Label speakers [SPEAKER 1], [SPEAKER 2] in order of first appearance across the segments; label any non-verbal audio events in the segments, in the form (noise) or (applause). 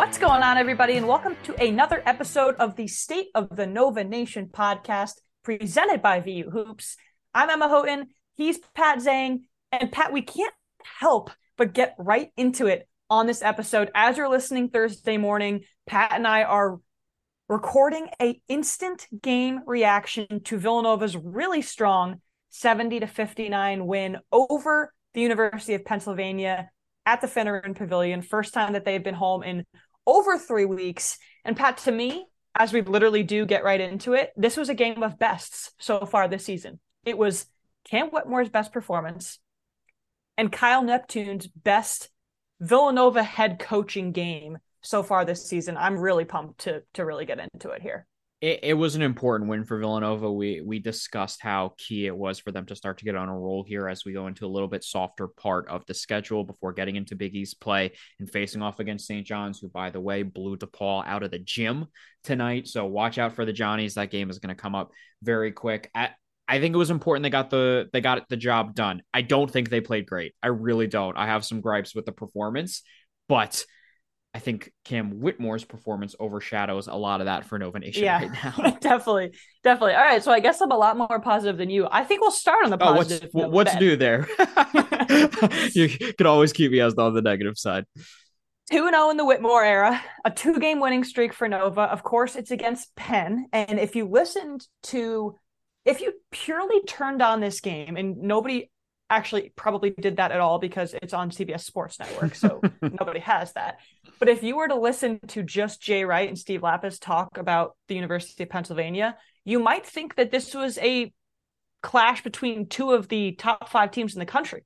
[SPEAKER 1] What's going on, everybody, and welcome to another episode of the State of the Nova Nation podcast presented by VU Hoops. I'm Emma Houghton. He's Pat Zhang. And Pat, we can't help but get right into it on this episode. As you're listening Thursday morning, Pat and I are recording a instant game reaction to Villanova's really strong 70 to 59 win over the University of Pennsylvania at the Finneran Pavilion. First time that they've been home in over three weeks. And Pat, to me, as we literally do get right into it, this was a game of bests so far this season. It was Cam Whitmore's best performance and Kyle Neptune's best Villanova head coaching game so far this season. I'm really pumped to to really get into it here
[SPEAKER 2] it, it was an important win for Villanova. We we discussed how key it was for them to start to get on a roll here as we go into a little bit softer part of the schedule before getting into Big East play and facing off against St. John's, who by the way blew DePaul out of the gym tonight. So watch out for the Johnnies. That game is going to come up very quick. At, I think it was important they got the they got the job done. I don't think they played great. I really don't. I have some gripes with the performance, but I think Cam Whitmore's performance overshadows a lot of that for Nova Nation yeah, right now. (laughs)
[SPEAKER 1] definitely, definitely. All right, so I guess I'm a lot more positive than you. I think we'll start on the positive.
[SPEAKER 2] Oh, what's what's new there? (laughs) you can always keep me as on the negative side.
[SPEAKER 1] 2 0 in the Whitmore era, a two game winning streak for Nova. Of course, it's against Penn. And if you listened to, if you purely turned on this game and nobody actually probably did that at all because it's on CBS Sports Network, so (laughs) nobody has that. But if you were to listen to just Jay Wright and Steve Lappas talk about the University of Pennsylvania, you might think that this was a clash between two of the top five teams in the country,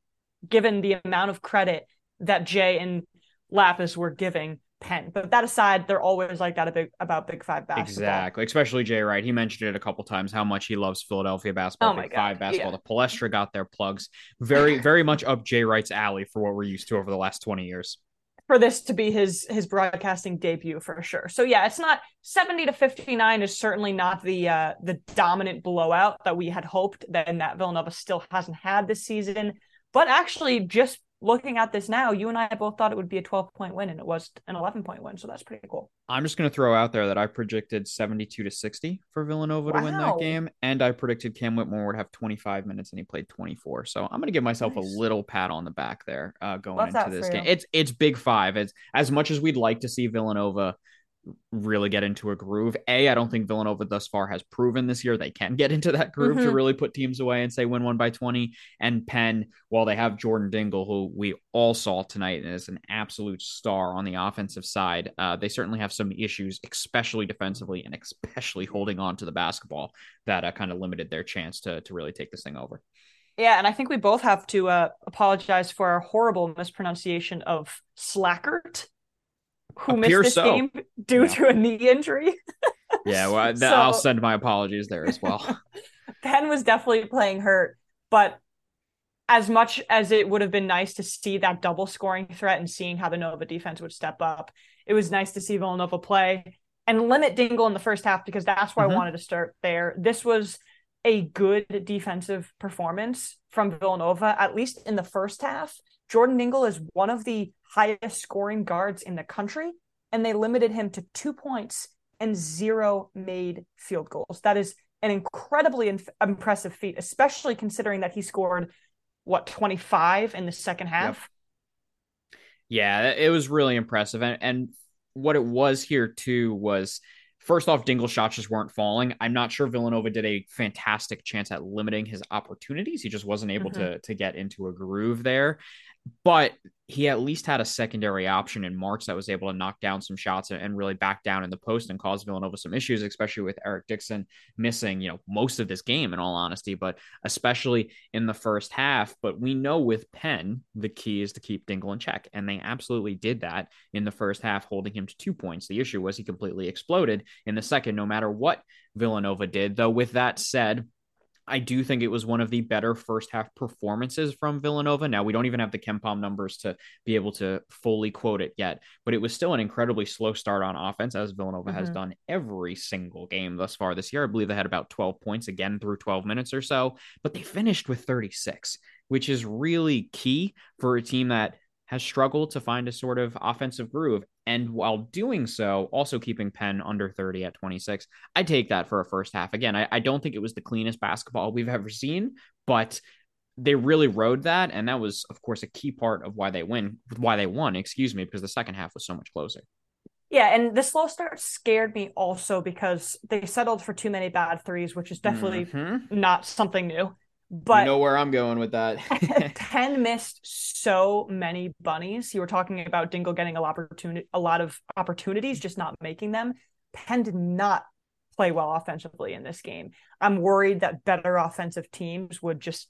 [SPEAKER 1] given the amount of credit that Jay and Lappas were giving Penn. But that aside, they're always like that big, about Big Five basketball.
[SPEAKER 2] Exactly, especially Jay Wright. He mentioned it a couple times how much he loves Philadelphia basketball, oh Big God. Five basketball. Yeah. The Palestra got their plugs. Very, very much up Jay Wright's alley for what we're used to over the last twenty years.
[SPEAKER 1] For this to be his his broadcasting debut for sure. So yeah, it's not seventy to fifty nine is certainly not the uh, the dominant blowout that we had hoped. Then that Villanova still hasn't had this season, but actually just looking at this now, you and I both thought it would be a 12 point win, and it was an 11 point win. So that's pretty cool.
[SPEAKER 2] I'm just going to throw out there that I predicted 72 to 60 for Villanova wow. to win that game. And I predicted Cam Whitmore would have 25 minutes and he played 24. So I'm going to give myself nice. a little pat on the back there uh, going Love into this game. It's, it's big five. It's as much as we'd like to see Villanova really get into a groove. A, I don't think Villanova thus far has proven this year they can get into that groove mm-hmm. to really put teams away and say win one by 20. And Penn, while they have Jordan Dingle, who we all saw tonight as an absolute star on the offensive side, uh, they certainly have some issues, especially defensively and especially holding on to the basketball that uh, kind of limited their chance to, to really take this thing over.
[SPEAKER 1] Yeah, and I think we both have to uh, apologize for our horrible mispronunciation of Slajchert who missed this so. game due yeah. to a knee injury. (laughs)
[SPEAKER 2] yeah, well, (laughs) th- so, I'll send my apologies there as well. (laughs)
[SPEAKER 1] Penn was definitely playing hurt, but as much as it would have been nice to see that double scoring threat and seeing how the Nova defense would step up, it was nice to see Villanova play and limit Dingle in the first half because that's where mm-hmm. I wanted to start there. This was a good defensive performance from Villanova, at least in the first half. Jordan Dingle is one of the highest scoring guards in the country, and they limited him to two points and zero made field goals. That is an incredibly inf- impressive feat, especially considering that he scored what 25 in the second half. Yep.
[SPEAKER 2] Yeah, it was really impressive. And, and what it was here too was first off, Dingle shots just weren't falling. I'm not sure Villanova did a fantastic chance at limiting his opportunities. He just wasn't able mm-hmm. to to get into a groove there but he at least had a secondary option in Martz that was able to knock down some shots and really back down in the post and cause Villanova some issues, especially with Eric Dixon missing, you know, most of this game in all honesty, but especially in the first half. But we know with Penn, the key is to keep Dingle in check. And they absolutely did that in the first half, holding him to two points. The issue was he completely exploded in the second, no matter what Villanova did. Though, with that said, I do think it was one of the better first half performances from Villanova. Now, we don't even have the KenPom numbers to be able to fully quote it yet, but it was still an incredibly slow start on offense, as Villanova mm-hmm. has done every single game thus far this year. I believe they had about 12 points again through 12 minutes or so, but they finished with 36, which is really key for a team that has struggled to find a sort of offensive groove. And while doing so, also keeping Penn under 30 at 26. I take that for a first half. Again, I, I don't think it was the cleanest basketball we've ever seen, but they really rode that. And that was, of course, a key part of why they win, why they won, excuse me, because the second half was so much closer.
[SPEAKER 1] Yeah, and the slow start scared me also because they settled for too many bad threes, which is definitely mm-hmm. not something new. But
[SPEAKER 2] you know where I'm going with that.
[SPEAKER 1] Penn (laughs) missed so many bunnies. You were talking about Dingle getting a lot opportunity, a lot of opportunities, just not making them. Penn did not play well offensively in this game. I'm worried that better offensive teams would just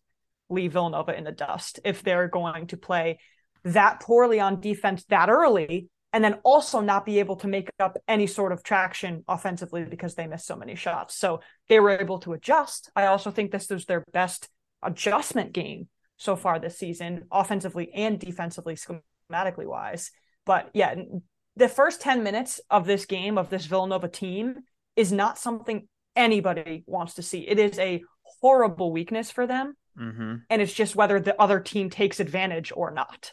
[SPEAKER 1] leave Villanova in the dust if they're going to play that poorly on defense that early and then also not be able to make up any sort of traction offensively because they missed so many shots. So they were able to adjust. I also think this was their best adjustment game so far this season, offensively and defensively, schematically wise. But yeah, the first 10 minutes of this game, of this Villanova team, is not something anybody wants to see. It is a horrible weakness for them. Mm-hmm. And it's just whether the other team takes advantage or not.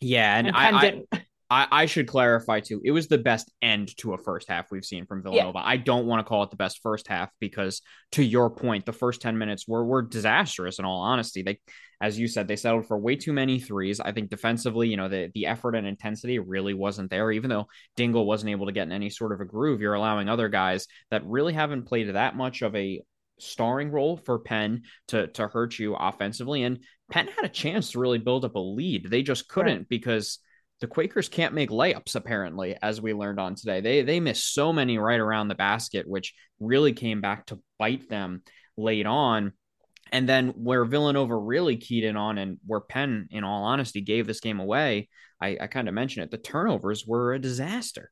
[SPEAKER 2] Yeah. And, and I, I, I, I, should clarify too. It was the best end to a first half we've seen from Villanova. Yeah. I don't want to call it the best first half because, to your point, the first ten minutes were were disastrous. In all honesty, they, as you said, they settled for way too many threes. I think defensively, you know, the the effort and intensity really wasn't there. Even though Dingle wasn't able to get in any sort of a groove, you're allowing other guys that really haven't played that much of a starring role for Penn to to hurt you offensively. And Penn had a chance to really build up a lead. They just couldn't right. because the Quakers can't make layups apparently, as we learned on today. They they missed so many right around the basket, which really came back to bite them late on. And then where Villanova really keyed in on, and where Penn, in all honesty, gave this game away, I, I kind of mentioned it. The turnovers were a disaster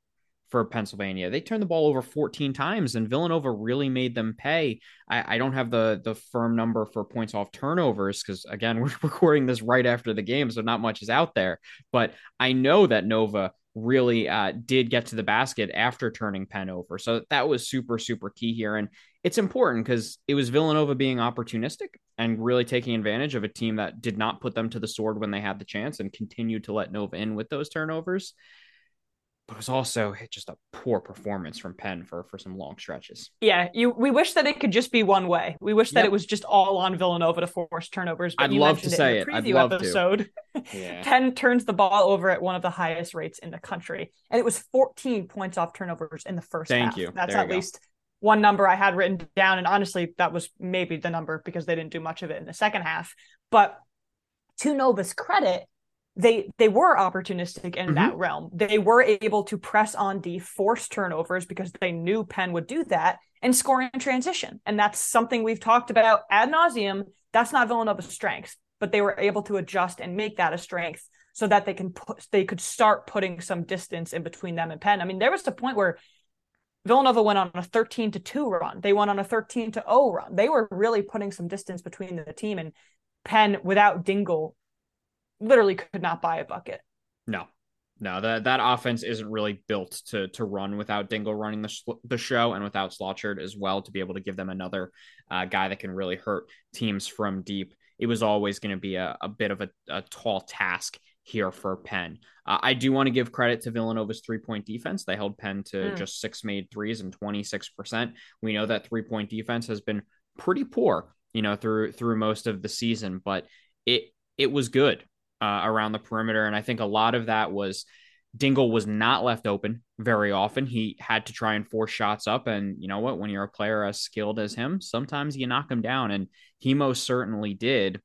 [SPEAKER 2] for Pennsylvania. They turned the ball over 14 times, and Villanova really made them pay. I, I don't have the the firm number for points off turnovers because again, (laughs) we're recording this right after the game, so not much is out there. But I know that Nova really uh, did get to the basket after turning Penn over, so that was super super key here, and it's important because it was Villanova being opportunistic and really taking advantage of a team that did not put them to the sword when they had the chance and continued to let Nova in with those turnovers but it was also just a poor performance from Penn for for some long stretches.
[SPEAKER 1] Yeah, you we wish that it could just be one way. We wish that yep. it was just all on Villanova to force turnovers.
[SPEAKER 2] But I'd love to say it. I'd love
[SPEAKER 1] episode. to. (laughs) Yeah. Penn turns the ball over at one of the highest rates in the country, and it was 14 points off turnovers in the first
[SPEAKER 2] Thank
[SPEAKER 1] half.
[SPEAKER 2] you.
[SPEAKER 1] That's
[SPEAKER 2] there
[SPEAKER 1] at least one number I had written down, and honestly, that was maybe the number because they didn't do much of it in the second half. But to Nova's credit, they they were opportunistic in mm-hmm. that realm. They were able to press on D, force turnovers because they knew Penn would do that and score in transition. And that's something we've talked about ad nauseum. That's not Villanova's strength, but they were able to adjust and make that a strength so that they can put they could start putting some distance in between them and Penn. I mean, there was a point where Villanova went on a 13 to 2 run. They went on a 13 to 0 run. They were really putting some distance between the team and Penn without Dingle literally could not buy a bucket.
[SPEAKER 2] No, no, that that offense isn't really built to to run without Dingle running the the show and without Slajchert as well to be able to give them another uh, guy that can really hurt teams from deep. It was always going to be a, a bit of a, a tall task here for Penn. Uh, I do want to give credit to Villanova's three point defense. They held Penn to mm. just six made threes and 26%. We know that three point defense has been pretty poor, you know, through through most of the season, but it it was good uh, around the perimeter, and I think a lot of that was Dingle was not left open very often. He had to try and force shots up. And you know what? When you're a player as skilled as him, sometimes you knock him down. And he most certainly did.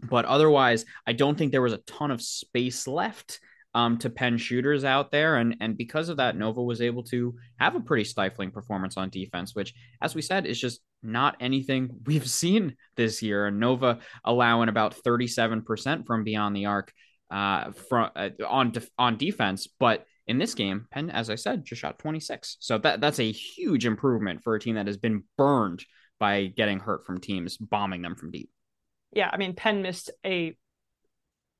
[SPEAKER 2] But otherwise, I don't think there was a ton of space left um, to pen shooters out there. And, and because of that, Nova was able to have a pretty stifling performance on defense, which, as we said, is just not anything we've (laughs) seen this year. Nova allowing about 37% from beyond the arc uh, from uh, on def- on defense, but in this game, Penn, as I said, just shot 26. So that that's a huge improvement for a team that has been burned by getting hurt from teams bombing them from deep.
[SPEAKER 1] Yeah, I mean Penn missed a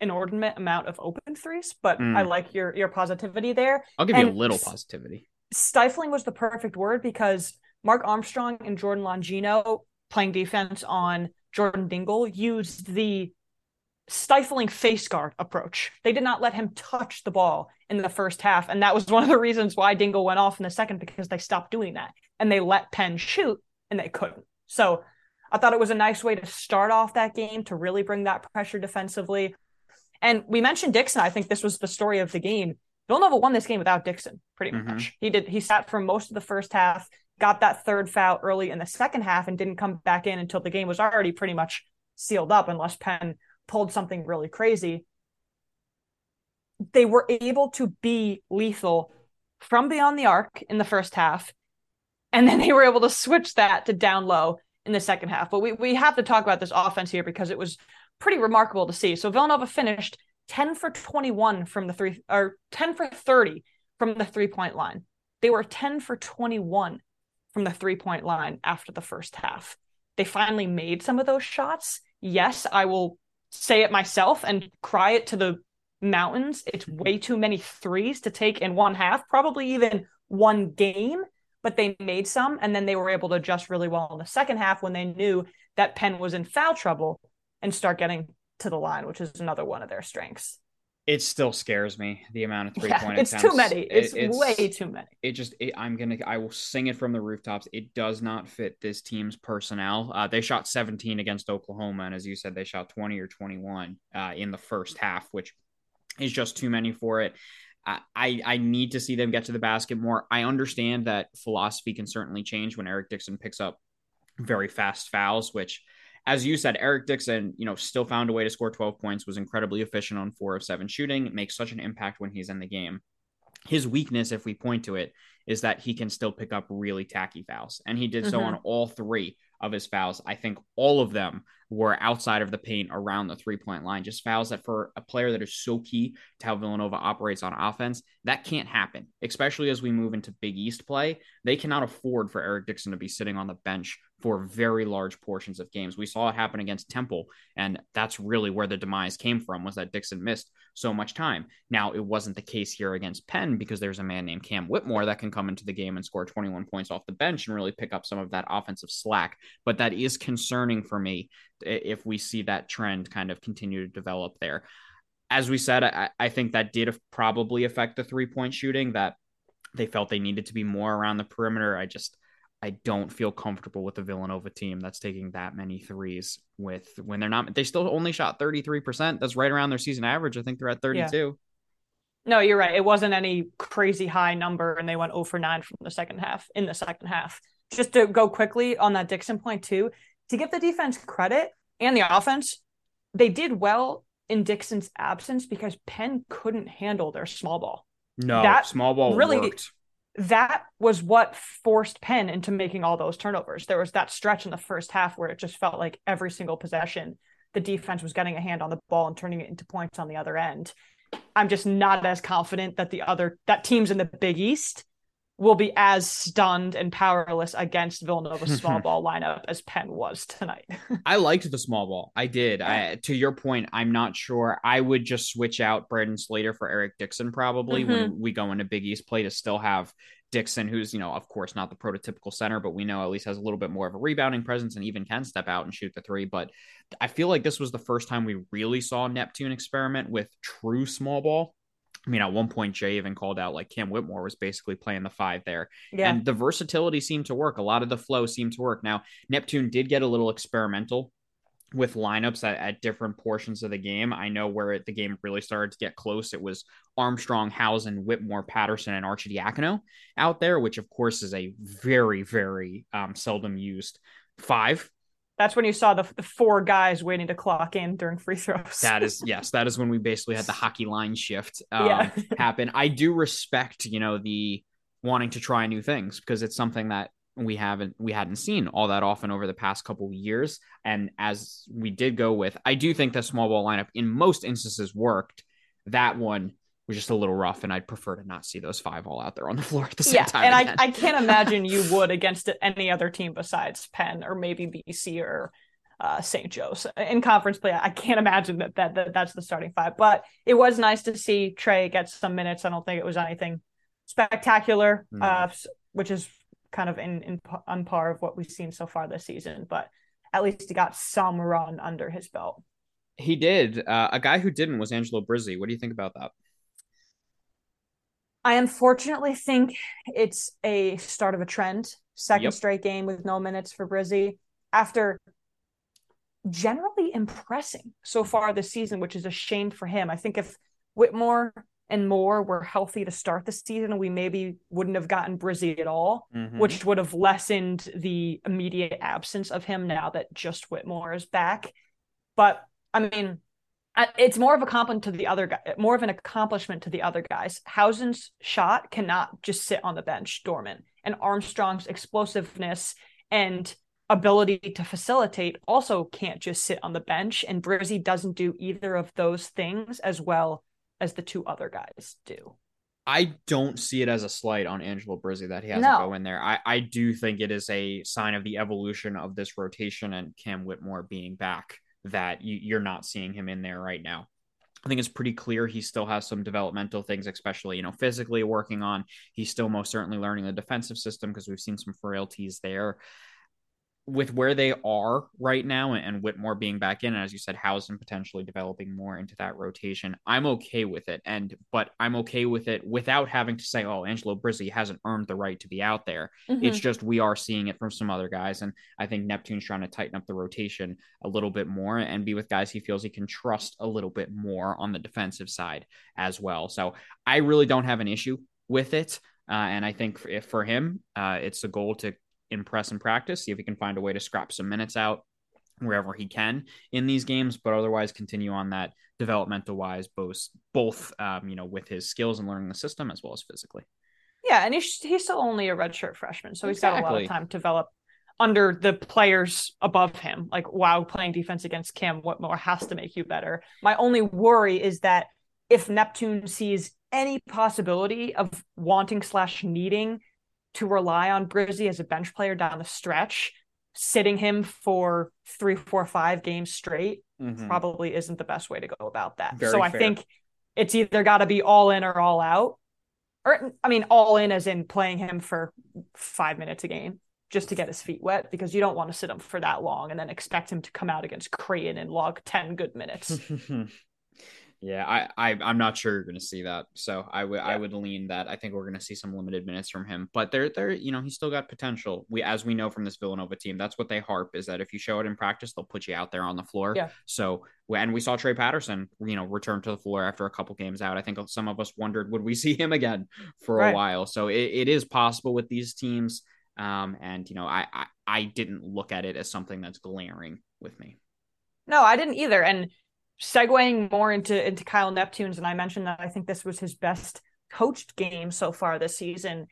[SPEAKER 1] inordinate amount of open threes, but mm. I like your your positivity there.
[SPEAKER 2] I'll give and you a little positivity.
[SPEAKER 1] Stifling was the perfect word because Mark Armstrong and Jordan Longino playing defense on Jordan Dingle used the stifling face guard approach. They did not let him touch the ball in the first half. And that was one of the reasons why Dingle went off in the second because they stopped doing that. And they let Penn shoot and they couldn't. So I thought it was a nice way to start off that game to really bring that pressure defensively. And we mentioned Dixon. I think this was the story of the game. Villanova won this game without Dixon, pretty mm-hmm. much. He did he sat for most of the first half, got that third foul early in the second half, and didn't come back in until the game was already pretty much sealed up, unless Penn pulled something really crazy. They were able to be lethal from beyond the arc in the first half. And then they were able to switch that to down low in the second half. But we, we have to talk about this offense here because it was pretty remarkable to see. So Villanova finished 10 for 21 from the three or 10 for 30 from the three point line. They were 10 for 21 from the three point line after the first half. They finally made some of those shots. Yes, I will say it myself and cry it to the mountains. It's way too many threes to take in one half, probably even one game, but they made some and then they were able to adjust really well in the second half when they knew that Penn was in foul trouble and start getting to the line, which is another one of their strengths
[SPEAKER 2] it still scares me the amount of (laughs) three yeah, point
[SPEAKER 1] it's
[SPEAKER 2] attempts.
[SPEAKER 1] too many. It's, it, it's, way too many.
[SPEAKER 2] It just it, I'm gonna I will sing it from the rooftops. It does not fit this team's personnel. Uh, they shot 17 against Oklahoma, and as you said, they shot 20 or 21 uh, in the first half, which is just too many for it. I, I need to see them get to the basket more. I understand that philosophy can certainly change when Eric Dixon picks up very fast fouls, which as you said, Eric Dixon, you know, still found a way to score 12 points, was incredibly efficient on four of seven shooting, makes such an impact when he's in the game. His weakness, if we point to it, is that he can still pick up really tacky fouls. And he did mm-hmm. so on all three of his fouls. I think all of them were outside of the paint around the three point line. Just fouls that for a player that is so key to how Villanova operates on offense, that can't happen, especially as we move into Big East play. They cannot afford for Eric Dixon to be sitting on the bench for very large portions of games. We saw it happen against Temple, and that's really where the demise came from was that Dixon missed so much time. Now, it wasn't the case here against Penn because there's a man named Cam Whitmore that can come into the game and score 21 points off the bench and really pick up some of that offensive slack. But that is concerning for me if we see that trend kind of continue to develop there. As we said, I, I think that did probably affect the three point shooting that they felt they needed to be more around the perimeter. I just I don't feel comfortable with the Villanova team that's taking that many threes with when they're not they still only shot 33%. That's right around their season average. I think they're at 32. Yeah.
[SPEAKER 1] No, you're right. It wasn't any crazy high number and they went 0 for 9 from the second half in the second half. Just to go quickly on that Dixon point too, to give the defense credit and the offense, they did well in Dixon's absence because Penn couldn't handle their small ball.
[SPEAKER 2] No, that small ball really worked
[SPEAKER 1] that was what forced Penn into making all those turnovers. There was that stretch in the first half where it just felt like every single possession, the defense was getting a hand on the ball and turning it into points on the other end. I'm just not as confident that the other that teams in the Big East will be as stunned and powerless against Villanova's (laughs) small ball lineup as Penn was tonight. (laughs)
[SPEAKER 2] I liked the small ball. I did. I, to your point, I'm not sure. I would just switch out Brandon Slater for Eric Dixon probably mm-hmm. when we go into Big East play to still have Dixon, who's, you know, of course, not the prototypical center, but we know at least has a little bit more of a rebounding presence and even can step out and shoot the three. But I feel like this was the first time we really saw Neptune experiment with true small ball. I mean, at one point, Jay even called out like Cam Whitmore was basically playing the five there. Yeah. And the versatility seemed to work. A lot of the flow seemed to work. Now, Neptune did get a little experimental with lineups at, at different portions of the game. I know where it, the game really started to get close. It was Armstrong, Hausen, Whitmore, Patterson, and Arcidiacono out there, which of course is a very, very um, seldom used five.
[SPEAKER 1] That's when you saw the, the four guys waiting to clock in during free throws.
[SPEAKER 2] that is (laughs) yes, that is when we basically had the hockey line shift um, yeah. (laughs) happen. I do respect, you know, the wanting to try new things because it's something that we haven't we hadn't seen all that often over the past couple years and as we did go with i do think the small ball lineup in most instances worked that one was just a little rough and i'd prefer to not see those five all out there on the (laughs) floor at the same yeah, time
[SPEAKER 1] and I, I can't (laughs) imagine you would against any other team besides penn or maybe bc or uh, St. Joe's in conference play. I can't imagine that, that that that's the starting five, but it was nice to see Trey get some minutes. I don't think it was anything spectacular, mm. uh, which is kind of in, in on par of what we've seen so far this season, but at least he got some run under his belt.
[SPEAKER 2] He did. Uh, a guy who didn't was Angelo Brizzi. What do you think about that?
[SPEAKER 1] I unfortunately think it's a start of a trend. Second yep. straight game with no minutes for Brizzi after generally impressing so far this season, which is a shame for him. I think if Whitmore and Moore were healthy to start the season, we maybe wouldn't have gotten Brizzi at all, mm-hmm. which would have lessened the immediate absence of him now that just Whitmore is back. But I mean, it's more of a compliment to the other guy, more of an accomplishment to the other guys. Hausen's shot cannot just sit on the bench dormant, and Armstrong's explosiveness and ability to facilitate also can't just sit on the bench. And Brizzi doesn't do either of those things as well as the two other guys do.
[SPEAKER 2] I don't see it as a slight on Angelo Brizzi that he hasn't no. go in there. I, I do think it is a sign of the evolution of this rotation and Cam Whitmore being back that you, you're not seeing him in there right now. I think it's pretty clear he still has some developmental things, especially, you know, physically working on. He's still most certainly learning the defensive system because we've seen some frailties there with where they are right now and Whitmore being back in, and as you said, Hausen potentially developing more into that rotation, I'm okay with it. And but I'm okay with it without having to say, oh, Angelo Brizzi hasn't earned the right to be out there. Mm-hmm. It's just we are seeing it from some other guys. And I think Neptune's trying to tighten up the rotation a little bit more and be with guys he feels he can trust a little bit more on the defensive side as well. So I really don't have an issue with it. Uh, and I think if for him, uh, it's a goal to impress in practice, see if he can find a way to scrap some minutes out wherever he can in these games, but otherwise continue on that developmental wise, both both um, you know with his skills and learning the system as well as physically.
[SPEAKER 1] Yeah, and he's he's still only a redshirt freshman, so he's exactly. got a lot of time to develop under the players above him. Like wow, playing defense against Cam Whitmore has to make you better. My only worry is that if Neptune sees any possibility of wanting slash needing to rely on Brizzi as a bench player down the stretch, sitting him for three, four, five games straight mm-hmm. probably isn't the best way to go about that. Very so I think it's either got to be all in or all out. Or I mean, all in as in playing him for five minutes a game just to get his feet wet because you don't want to sit him for that long and then expect him to come out against Creighton and log 10 good minutes. (laughs)
[SPEAKER 2] Yeah, I, I I'm not sure you're going to see that. So I would yeah. I would lean that. I think we're going to see some limited minutes from him, but they're they're you know he's still got potential. We as we know from this Villanova team, that's what they harp is that if you show it in practice, they'll put you out there on the floor.
[SPEAKER 1] Yeah.
[SPEAKER 2] So and we saw Trey Patterson, you know, return to the floor after a couple games out. I think some of us wondered would we (laughs) see him again for right. a while. So it, it is possible with these teams. Um, and you know, I, I I didn't look at it as something that's glaring with me.
[SPEAKER 1] No, I didn't either. And segueing more into into Kyle Neptune's, and I mentioned that I think this was his best coached game so far this season,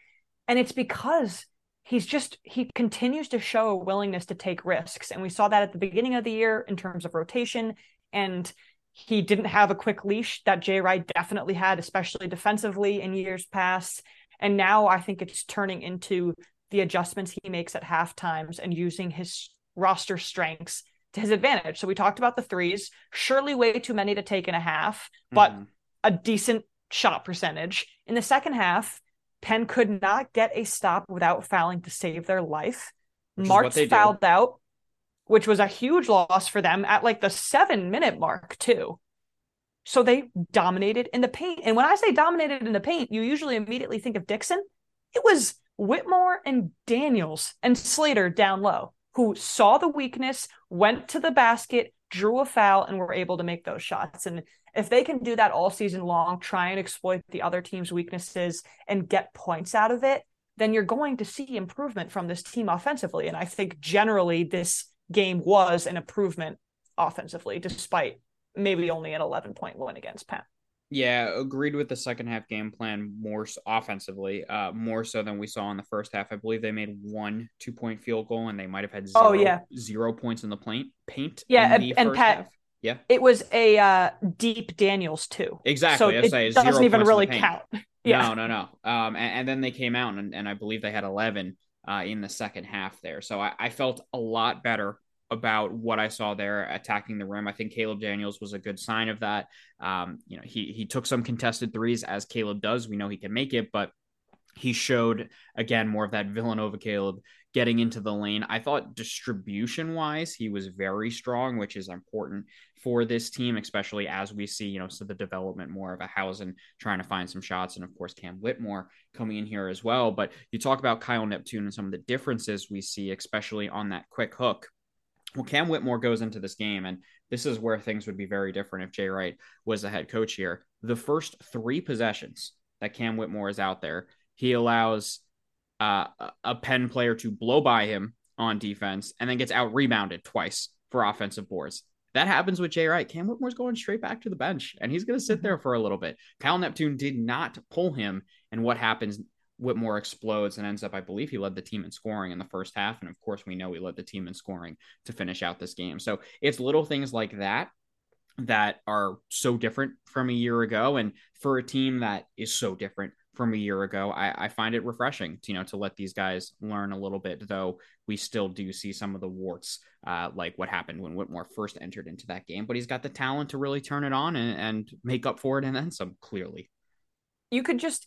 [SPEAKER 1] and it's because he's just he continues to show a willingness to take risks, and we saw that at the beginning of the year in terms of rotation, and he didn't have a quick leash that Jay Wright definitely had, especially defensively in years past, and now I think it's turning into the adjustments he makes at half times and using his roster strengths his advantage. So we talked about the threes, surely way too many to take in a half, but mm-hmm. a decent shot percentage. In the second half, Penn could not get a stop without fouling to save their life. Which Martz fouled do. out, which was a huge loss for them at like the seven minute mark, too. So they dominated in the paint. And when I say dominated in the paint, you usually immediately think of Dixon. It was Whitmore and Daniels and Slater down low who saw the weakness, went to the basket, drew a foul, and were able to make those shots. And if they can do that all season long, try and exploit the other team's weaknesses and get points out of it, then you're going to see improvement from this team offensively. And I think generally this game was an improvement offensively, despite maybe only an 11 point win against Penn.
[SPEAKER 2] Yeah, agreed with the second half game plan more offensively, uh, more so than we saw in the first half. I believe they made one two point field goal and they might have had zero,
[SPEAKER 1] oh, yeah.
[SPEAKER 2] zero points in the paint. Paint.
[SPEAKER 1] Yeah, and, and Pat,
[SPEAKER 2] half. yeah,
[SPEAKER 1] it was a uh, deep Daniels too.
[SPEAKER 2] Exactly.
[SPEAKER 1] So it
[SPEAKER 2] say,
[SPEAKER 1] doesn't even really count. (laughs)
[SPEAKER 2] Yeah. No, no, no. Um, and, and, then they came out and, and I believe they had eleven uh, in the second half there. So I, I felt a lot better about what I saw there attacking the rim. I think Caleb Daniels was a good sign of that. Um, you know, he he took some contested threes as Caleb does. We know he can make it, but he showed again more of that Villanova Caleb getting into the lane. I thought distribution wise, he was very strong, which is important for this team, especially as we see, you know, so the development more of a Hausen trying to find some shots, and of course Cam Whitmore coming in here as well. But you talk about Kyle Neptune and some of the differences we see, especially on that quick hook well, Cam Whitmore goes into this game, and this is where things would be very different if Jay Wright was the head coach here. The first three possessions that Cam Whitmore is out there, he allows uh, a Penn player to blow by him on defense and then gets out rebounded twice for offensive boards. That happens with Jay Wright. Cam Whitmore's going straight back to the bench and he's going to sit mm-hmm. there for a little bit. Kyle Neptune did not pull him. And what happens Whitmore explodes and ends up, I believe he led the team in scoring in the first half. And of course, we know he led the team in scoring to finish out this game. So it's little things like that that are so different from a year ago. And for a team that is so different from a year ago, I, I find it refreshing, to, you know, to let these guys learn a little bit, though we still do see some of the warts, uh, like what happened when Whitmore first entered into that game. But he's got the talent to really turn it on and, and make up for it and then some, clearly.
[SPEAKER 1] You could just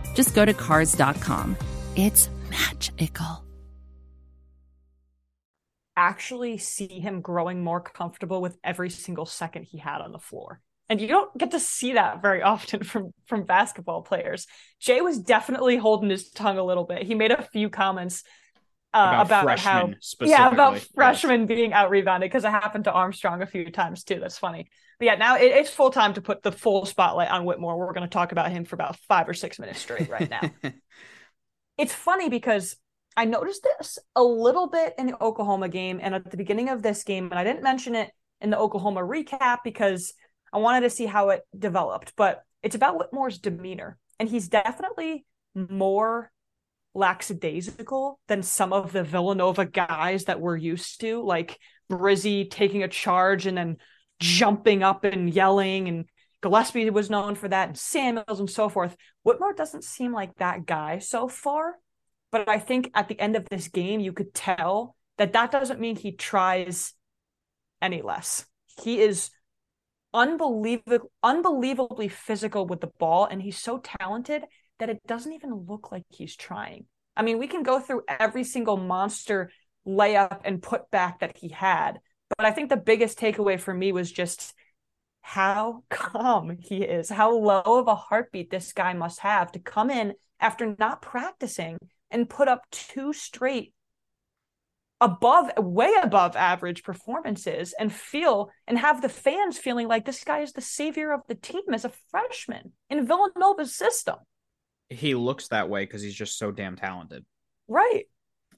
[SPEAKER 3] just go to cars.com. It's magical.
[SPEAKER 1] Actually, see him growing more comfortable with every single second he had on the floor. And you don't get to see that very often (laughs) from from basketball players. Jay was definitely holding his tongue a little bit. He made a few comments uh, about, about how yeah about freshmen being out rebounded because it happened to Armstrong a few times too. That's funny. But yeah, now it, it's full time to put the full spotlight on Whitmore. We're going to talk about him for about five or six minutes straight right now. (laughs) it's funny because I noticed this a little bit in the Oklahoma game and at the beginning of this game, and I didn't mention it in the Oklahoma recap because I wanted to see how it developed. But it's about Whitmore's demeanor, and he's definitely more lackadaisical than some of the Villanova guys that we're used to, like Brizzi taking a charge and then jumping up and yelling, and Gillespie was known for that, and Samuels and so forth. Whitmore doesn't seem like that guy so far, but I think at the end of this game, you could tell that that doesn't mean he tries any less. He is unbelievable, unbelievably physical with the ball, and he's so talented that it doesn't even look like he's trying. I mean, we can go through every single monster layup and put back that he had, but I think the biggest takeaway for me was just how (laughs) calm he is, how low of a heartbeat this guy must have to come in after not practicing and put up two straight above way above average performances and feel and have the fans feeling like this guy is the savior of the team as a freshman in Villanova's system
[SPEAKER 2] he looks that way because he's just so damn talented.
[SPEAKER 1] Right.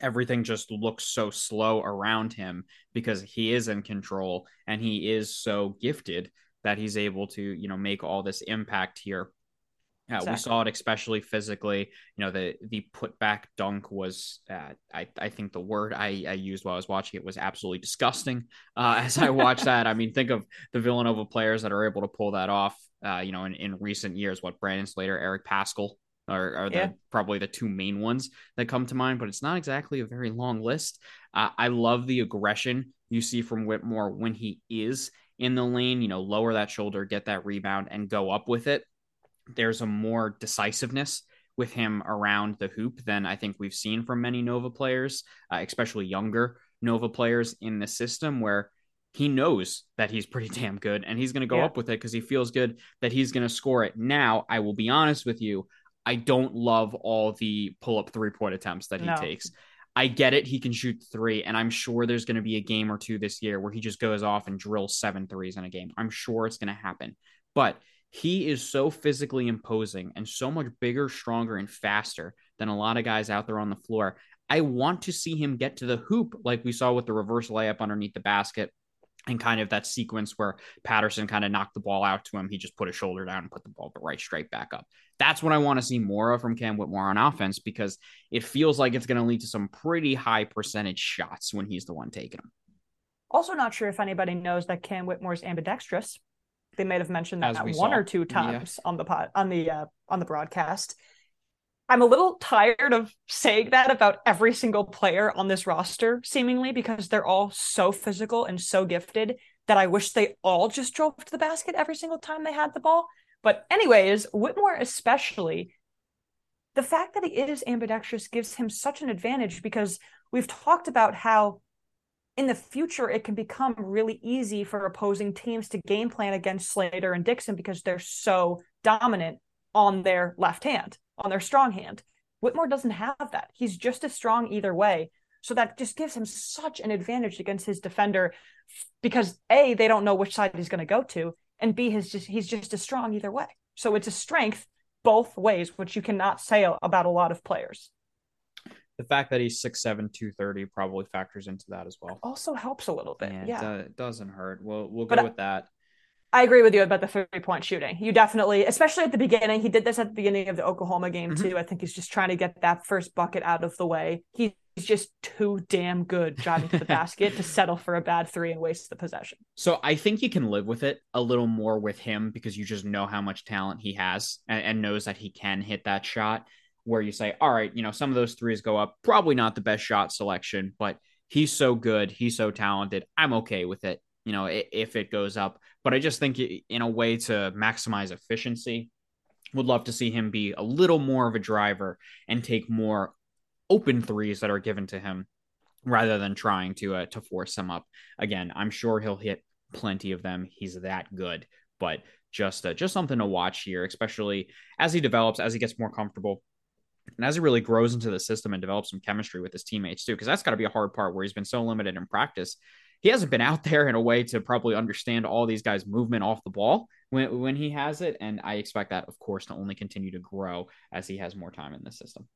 [SPEAKER 2] Everything just looks so slow around him because he is in control and he is so gifted that he's able to, you know, make all this impact here. Uh, exactly. We saw it especially physically. You know, the the putback dunk was, uh, I I think the word I, I used while I was watching it was absolutely disgusting. Uh, (laughs) as I watched that, I mean, think of the Villanova players that are able to pull that off. Uh, you know, in, in recent years, what Brandon Slater, Eric Paschall, are, are the yeah. probably the two main ones that come to mind, but it's not exactly a very long list. Uh, I love the aggression you see from Whitmore when he is in the lane, you know, lower that shoulder, get that rebound, and go up with it. There's a more decisiveness with him around the hoop than I think we've seen from many Nova players, uh, especially younger Nova players in the system, where he knows that he's pretty (laughs) damn good and he's going to go yeah. up with it because he feels good that he's going to score it. Now, I will be honest with you, I don't love all the pull up three point attempts that he no. takes. I get it. He can shoot three, and I'm sure there's going to be a game or two this year where he just goes off and drills seven threes in a game. I'm sure it's going to happen. But he is so physically imposing and so much bigger, stronger, and faster than a lot of guys out there on the floor. I want to see him get to the hoop like we saw with the reverse layup underneath the basket and kind of that sequence where Patterson kind of knocked the ball out to him. He just put his shoulder down and put the ball right straight back up. That's what I want to see more of from Cam Whitmore on offense because it feels like it's going to lead to some pretty high percentage shots when he's the one taking them.
[SPEAKER 1] Also, not sure if anybody knows that Cam Whitmore's ambidextrous. They may have mentioned that one saw. or two times yeah. on the pod on the uh, on the broadcast. I'm a little tired of saying that about every single player on this roster, seemingly, because they're all so physical and so gifted that I wish they all just drove to the basket every single time they had the ball. But, anyways, Whitmore, especially, the fact that he is ambidextrous gives him such an advantage because we've talked about how in the future it can become really easy for opposing teams to game plan against Slater and Dixon because they're so dominant on their left hand on their strong hand. Whitmore doesn't have that. He's just as strong either way. So that just gives him such an advantage against his defender because A, they don't know which side he's going to go to, and B, he's just he's just as strong either way. So it's a strength both ways, which you cannot say about a lot of players.
[SPEAKER 2] The fact that he's 6'7, 230 probably factors into that as well.
[SPEAKER 1] Also helps a little bit. Yeah. yeah.
[SPEAKER 2] It, doesn't hurt. We'll we'll go but with that.
[SPEAKER 1] I agree with you about the three point shooting. You definitely, especially at the beginning, he did this at the beginning of the Oklahoma game mm-hmm. too. I think he's just trying to get that first bucket out of the way. He's just too damn good driving to the basket to settle for a bad three and waste the possession.
[SPEAKER 2] So I think you can live with it a little more with him because you just know how much talent he has and, and knows that he can hit that shot. Where you say, all right, you know, some of those threes go up. Probably not the best shot selection, but he's so good. He's so talented. I'm okay with it you know, if it goes up. But I just think in a way to maximize efficiency, would love to see him be a little more of a driver and take more open threes that are given to him rather than trying to uh, to force them up. Again, I'm sure he'll hit plenty of them. He's that good, but just uh, just something to watch here, especially as he develops, as he gets more comfortable. And as he really grows into the system and develops some chemistry with his teammates too, because that's got to be a hard part where he's been so limited in practice he hasn't been out (laughs) there in a way to probably understand all these guys' movement off the ball when, when he has it. And I expect that, of course, to only continue to grow as he has more time in the system.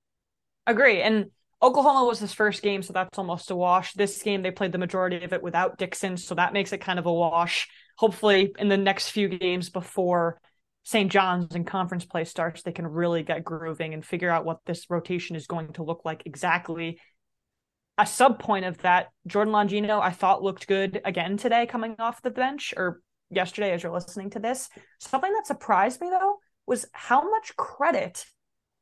[SPEAKER 1] Agree. And Oklahoma was his first game, so that's almost a wash. This game, they played the majority of it without Dixon, so that makes it kind of a wash. Hopefully, in the next few games before St. John's and conference play starts, they can really get grooving and figure out what this rotation is going to look like exactly a sub point of that, Jordan Longino, I thought looked good again today coming off the bench or yesterday as you're listening to this. Something that surprised me though was how much credit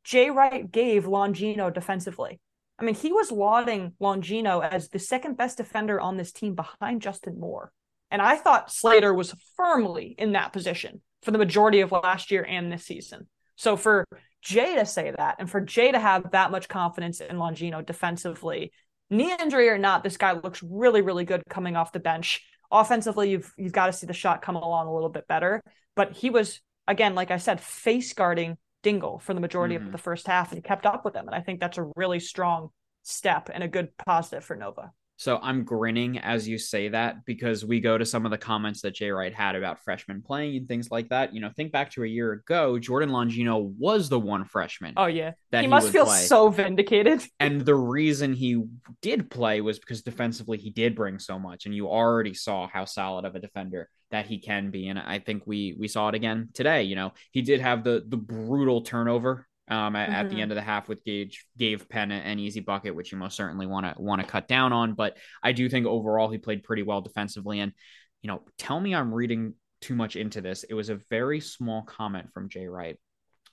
[SPEAKER 1] Jay Wright gave Longino defensively. I mean, he was lauding Longino as the second best defender on this team behind Justin Moore. And I thought Slater was firmly in that position for the majority of last year and this season. So for Jay to say that and for Jay to have that much confidence in Longino defensively knee injury or not, this guy looks really, really good coming off the bench. Offensively, you've you've got to see the shot come along a little bit better. But he was again, like I said, face guarding Dingle for the majority mm-hmm. of the first half, and he kept up with him. And I think that's a really strong step and a good positive for Nova.
[SPEAKER 2] So I'm grinning as you say that because we go to some of the comments that Jay Wright had about freshmen playing and things like that. You know, think back to a year ago, Jordan Longino was the one freshman.
[SPEAKER 1] Oh yeah, that he, he must feel
[SPEAKER 2] play.
[SPEAKER 1] so vindicated. (laughs)
[SPEAKER 2] And the reason he did play was because defensively he did bring so much, and you already saw how solid of a defender that he can be. And I think we we saw it again today. You know, he did have the the brutal turnover um, at, mm-hmm. at, the mm-hmm. end of the half with Gage gave Penn an easy bucket, which you most certainly want to want to cut down on. But I do think overall he played pretty well defensively. And you know, tell me I'm reading too much into this. It was a very small comment from Jay Wright,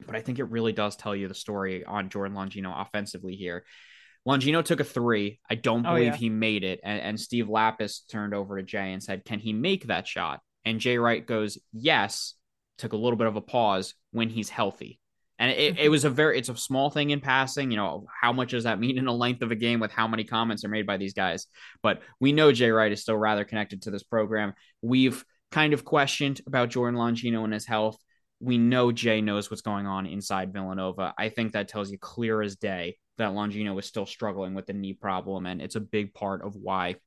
[SPEAKER 2] but I think it really does tell you the story on Jordan Longino offensively here. Longino took a three. I don't believe oh, yeah. he made it. And, and Steve Lappas turned over to Jay and said, Can he make that shot? And Jay Wright goes, Yes. Took a little bit of a pause when he's healthy. And it, it was a very, it's a small thing in passing. You know, how much does that mean in a length of a game with how many comments are made by these guys? But we know Jay Wright is still rather connected to this program. We've kind of questioned about Jordan Longino and his health. We know Jay knows what's going on inside Villanova. I think that tells you clear as day that Longino is still struggling with the knee problem. And it's a big part of why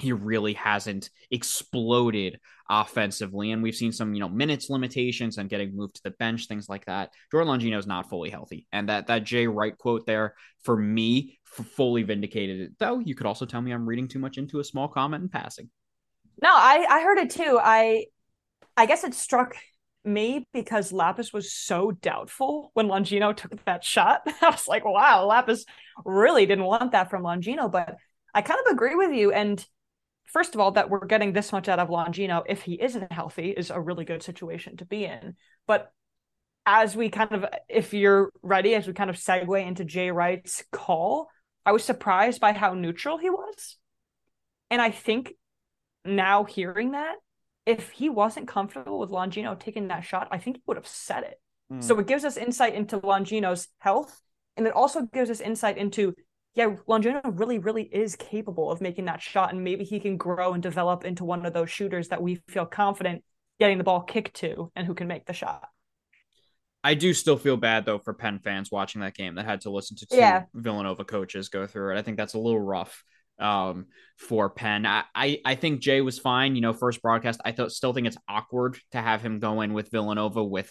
[SPEAKER 2] he really hasn't exploded offensively. And we've seen some, you know, minutes limitations and getting moved to the bench, things like that. Jordan Longino is not fully healthy. And that that Jay Wright quote there for me fully vindicated it. Though you could also tell me I'm reading too much into a small comment and passing.
[SPEAKER 1] No, I I heard it too. I I guess it struck me because Lappas was so doubtful when Longino took that shot. (laughs) I was like, wow, Lappas really didn't want that from Longino. But I kind of agree with you. And first of all, that we're getting this much out of Longino, if he isn't healthy, is a really good situation to be in. But as we kind of, if you're ready, as we kind of segue into Jay Wright's call, I was surprised by how neutral he was. And I think now hearing that, if he wasn't comfortable with Longino taking that shot, I think he would have said it. Mm. So it gives us insight into Longino's health. And it also gives us insight into, yeah, Longino really, really is capable of making that shot. And maybe he can grow and develop into one of those shooters that we feel confident getting the ball kicked to and who can make the shot.
[SPEAKER 2] I do still feel bad though for Penn fans watching that game that had to listen to two yeah. Villanova coaches go through it. I think that's a little rough um, for Penn. I, I, I think Jay was fine. You know, first broadcast. I thought still think it's awkward to have him go in with Villanova with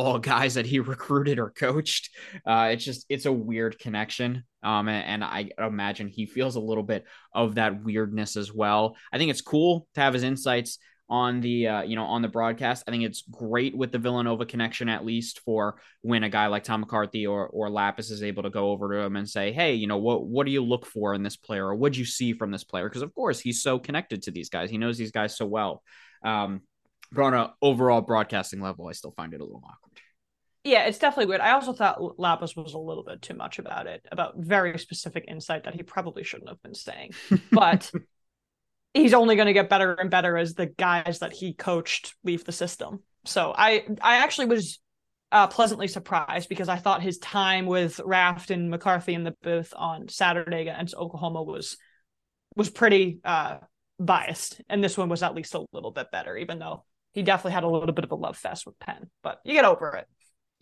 [SPEAKER 2] all guys that he (laughs) recruited or coached. Uh, it's just it's a weird connection. Um, and, and, I imagine he feels a little bit of that weirdness as well. I think it's cool to have his insights on the uh, you know on the broadcast. I think it's great with the Villanova connection at least for when a guy like Tom McCarthy or or Lappas is able to go over to him and say, hey, you know what what do you look for in this player or what do you see from this player? Because of course he's so connected to these guys, he knows these guys so well. Um, but on an overall broadcasting level, I still find it a little awkward.
[SPEAKER 1] Yeah, it's definitely weird. I also thought Lappas was a little bit too much about it, about very specific insight that he probably shouldn't have been saying. (laughs) But he's only going to get better and better as the guys that he coached leave the system. So I I actually was uh, pleasantly surprised because I thought his time with Raft and McCarthy in the booth on Saturday against Oklahoma was was pretty uh, biased, and this one was at least a little bit better, even though he definitely had a little bit of a love fest with Penn. But you get over it.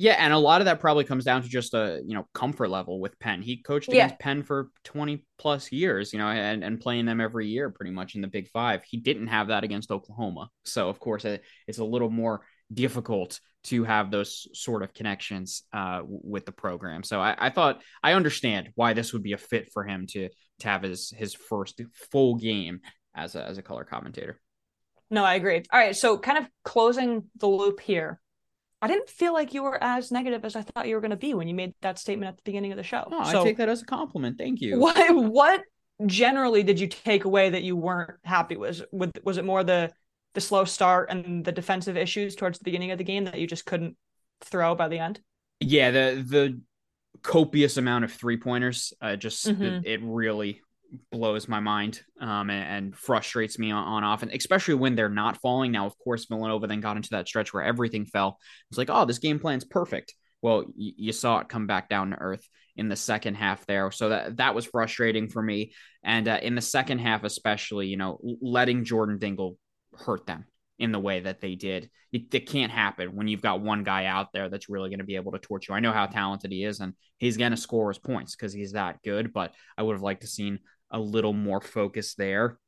[SPEAKER 2] Yeah, and a lot of that probably comes down to just a you know comfort level with Penn. He coached against yeah. Penn for twenty plus years, you know, and, and playing them every year pretty much in the Big Five. He didn't have that against Oklahoma, so of course it's a little more difficult to have those sort of connections uh, with the program. So I, I, thought I understand why this would be a fit for him to to have his his first full game as a as a color commentator.
[SPEAKER 1] No, I agree. All right, so kind of closing the loop here I didn't feel like you were as negative as I thought you were going to be when you made that statement at the beginning of the show.
[SPEAKER 2] Oh, so, I take that as a compliment. Thank you.
[SPEAKER 1] What what generally did you take away that you weren't happy with? Was, was it more the the slow start and the defensive issues towards the beginning of the game that you just couldn't throw by the end?
[SPEAKER 2] Yeah, the the copious amount of three pointers uh, just mm-hmm. it, it, really blows my mind um, and, and, frustrates me on, on offense, especially when they're not falling. Now, of course, Villanova then got into that stretch where everything fell. It's like, oh, this game plan's perfect. Well, y- you saw it come back down to earth in the second half there. So that that was frustrating for me. And uh, in the second half, especially, you know, letting Jordan Dingle hurt them in the way that they did. It, it, can't happen when you've got one guy out there that's really going to be able to torch you. I know how talented he is, and he's going to score his points because he's that good. But I would have liked to seen a little more focus there.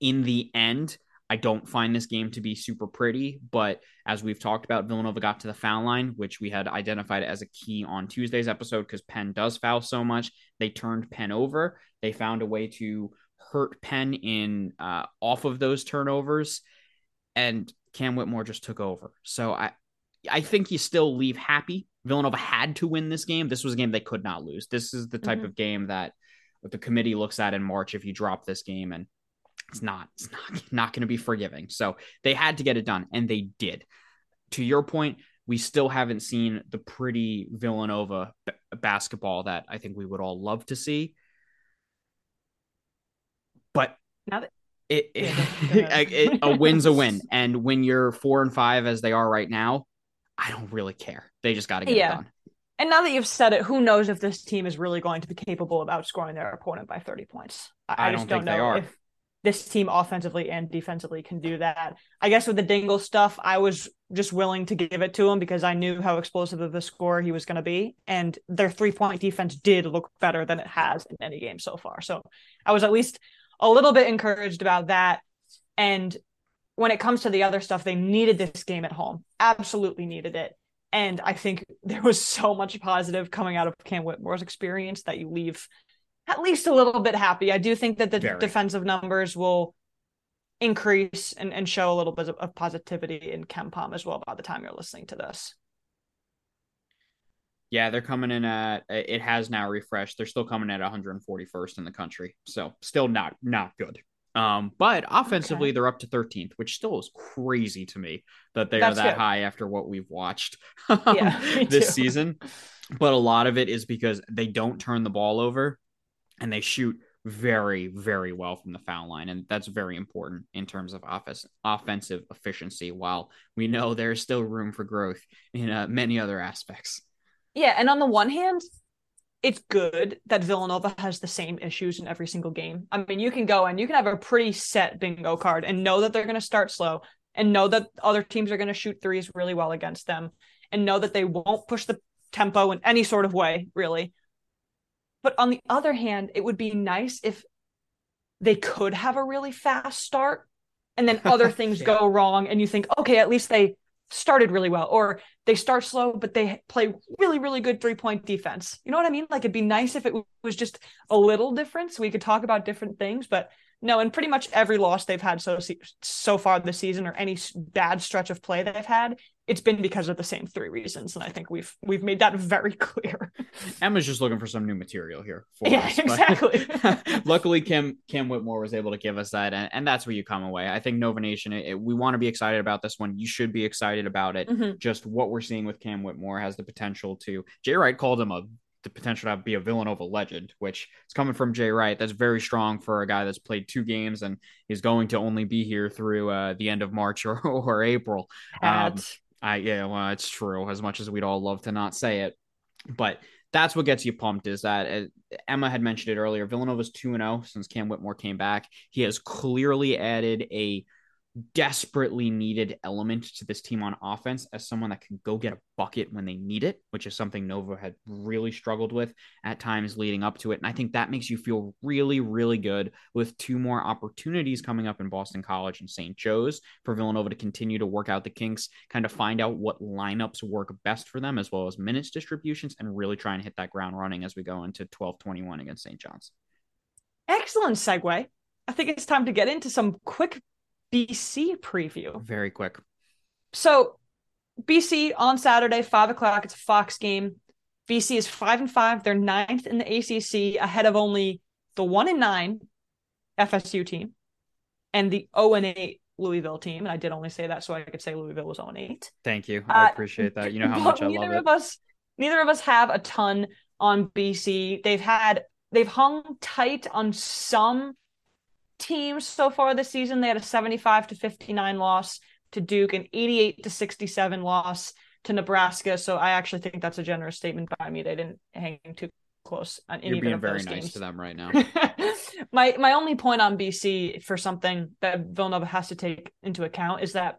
[SPEAKER 2] In the end, I don't find this game to be super pretty, but as we've talked about, Villanova got to the foul line, which we had identified as a key on Tuesday's episode because Penn does foul so much. They turned Penn over. They found a way to hurt Penn in uh, off of those turnovers, and Cam Whitmore just took over. So I, I think you still leave happy. Villanova had to win this game. This was a game they could not lose. This is the type mm-hmm. of game that what the committee looks at in March if you drop this game and it's not it's not (laughs) not going to be forgiving. So they had to get it done and they did. To your point, we still haven't seen the pretty Villanova b- basketball that I think we would all love to see. But
[SPEAKER 1] now that
[SPEAKER 2] it, it, (laughs) it, a win's a win, (laughs) and when you're four and five as they are right now, I don't really care. They just got to get yeah. it done.
[SPEAKER 1] And now that you've said it, who knows if this team is really going to be capable of outscoring their opponent by 30 points? I, I just don't, don't know if this team offensively and defensively can do that. I guess with the Dingle stuff, I was just willing to give it to him because I knew how explosive of a scorer he was going to be. And their three point defense did look better than it has in any game so far. So I was at least a little bit encouraged about that. And when it comes to the other stuff, they needed this game at home, absolutely needed it. And I think there was so much positive coming out of Cam Whitmore's experience that you leave at least a little bit happy. I do think that the Very. defensive numbers will increase and, and show a little bit of, positivity in KenPom as well by the time you're listening to this.
[SPEAKER 2] Yeah, they're coming in at it has now refreshed. They're still coming at 141st in the country. So still not not good. Um, but offensively, okay. they're up to 13th, which still is crazy to me that they That's are that high after what we've watched yeah, (laughs) (laughs) this season. But a lot of it is because they don't turn the ball over and they shoot very, very well from the foul line. And that's very important in terms of office, offensive efficiency, while we know there's still room for growth in uh, many other aspects.
[SPEAKER 1] Yeah. And on the one hand, it's good that Villanova has the same issues in every single game. I mean, you can go and you can have a pretty set bingo card and know that they're going to start slow and know that other teams are going to shoot threes really well against them and know that they won't push the tempo in any sort of way, really. But on the other hand, it would be nice if they could have a really fast start and then (laughs) other things yeah. go wrong and you think, okay, at least they started really well or they start slow but they play really really good three point defense. You know what i mean? Like it'd be nice if it was just a little different so we could talk about different things but no and pretty much every loss they've had so so far this season or any bad stretch of play they've had it's been because of the same three reasons and i think we've we've made that very (laughs) clear
[SPEAKER 2] emma's just looking for some new material here
[SPEAKER 1] yeah us, exactly (laughs)
[SPEAKER 2] luckily cam cam whitmore was able to give us that and, and that's where you come away i think nova nation it, it, we want to be excited about this one you should be excited about it mm-hmm. just what we're seeing with cam whitmore has the potential to jay wright called him a the potential to be a Villanova legend, which is coming from Jay Wright. That's very strong for a guy that's played two games and is going to only be here through uh, the end of March (laughs) or, or April. Um, I yeah, well, it's true. As much as we'd all love to not say it, but that's what gets you pumped. Is that uh, Emma had mentioned it earlier? Villanova's two and zero oh since Cam Whitmore came back. He has clearly added a desperately needed element to this team on offense as someone that can go get a bucket when they need it, which is something Nova had really struggled with at times leading up to it. And I think that makes you feel really, really good with two more opportunities coming up in Boston College and St. Joe's for Villanova to continue to work out the kinks, kind of find out what lineups work best for them, as well as minutes distributions, and really try and hit that ground running as we go into 12 21 against St. John's.
[SPEAKER 1] Excellent segue. I think it's time to get into some quick BC preview.
[SPEAKER 2] Very quick.
[SPEAKER 1] So BC on Saturday, five o'clock. It's a Fox game. BC is five and five. They're ninth in the ACC, ahead of only the one and nine FSU team and the 0 and 8 Louisville team. And I did only say that so I could say Louisville was 0 and 8.
[SPEAKER 2] Thank you. I uh, appreciate that. You know (laughs) how much I love
[SPEAKER 1] it. Of us, neither of us have a ton on BC. They've had they've hung tight on some teams so far this season. They had a 75 to 59 loss to Duke, an 88 to 67 loss to Nebraska. So I actually think that's a generous statement by me. They didn't hang too close on any
[SPEAKER 2] You're
[SPEAKER 1] being
[SPEAKER 2] very
[SPEAKER 1] nice games.
[SPEAKER 2] to them right now. (laughs)
[SPEAKER 1] my my only point on BC for something that Villanova has to take into account is that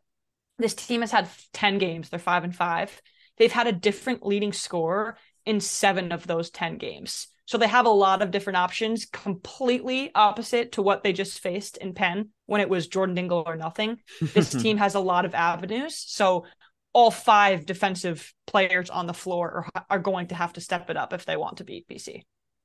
[SPEAKER 1] this team has had 10 games. They're 5 and 5. They've had a different leading score in 7 of those 10 games. So they have a lot of different options, completely opposite to what they just faced in Penn when it was Jordan Dingle or nothing. This (laughs) team has a lot of avenues. So all five defensive players on the floor are, are going to have to step it up if they want to beat BC.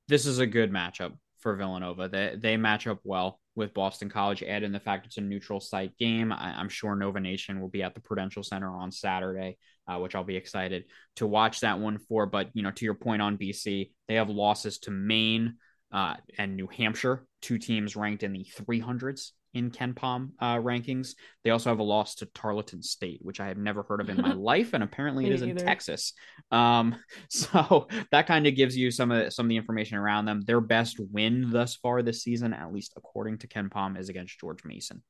[SPEAKER 2] This is a good matchup for Villanova. They they match up well with Boston College. Add in the fact it's a neutral site game. I, am sure Nova Nation will be at the Prudential Center on Saturday, uh, which I'll be excited to watch that one for. But you know, to your point on BC, they have losses to Maine uh, and New Hampshire, two teams ranked in the 300s in KenPom uh, rankings. They also have a loss to Tarleton State, which I have never heard of in my (laughs) life, and apparently it is in Texas. Um, (laughs) so that kind of gives you some of some of the information around them. Their best win thus far this season, at least according to KenPom, is against George Mason.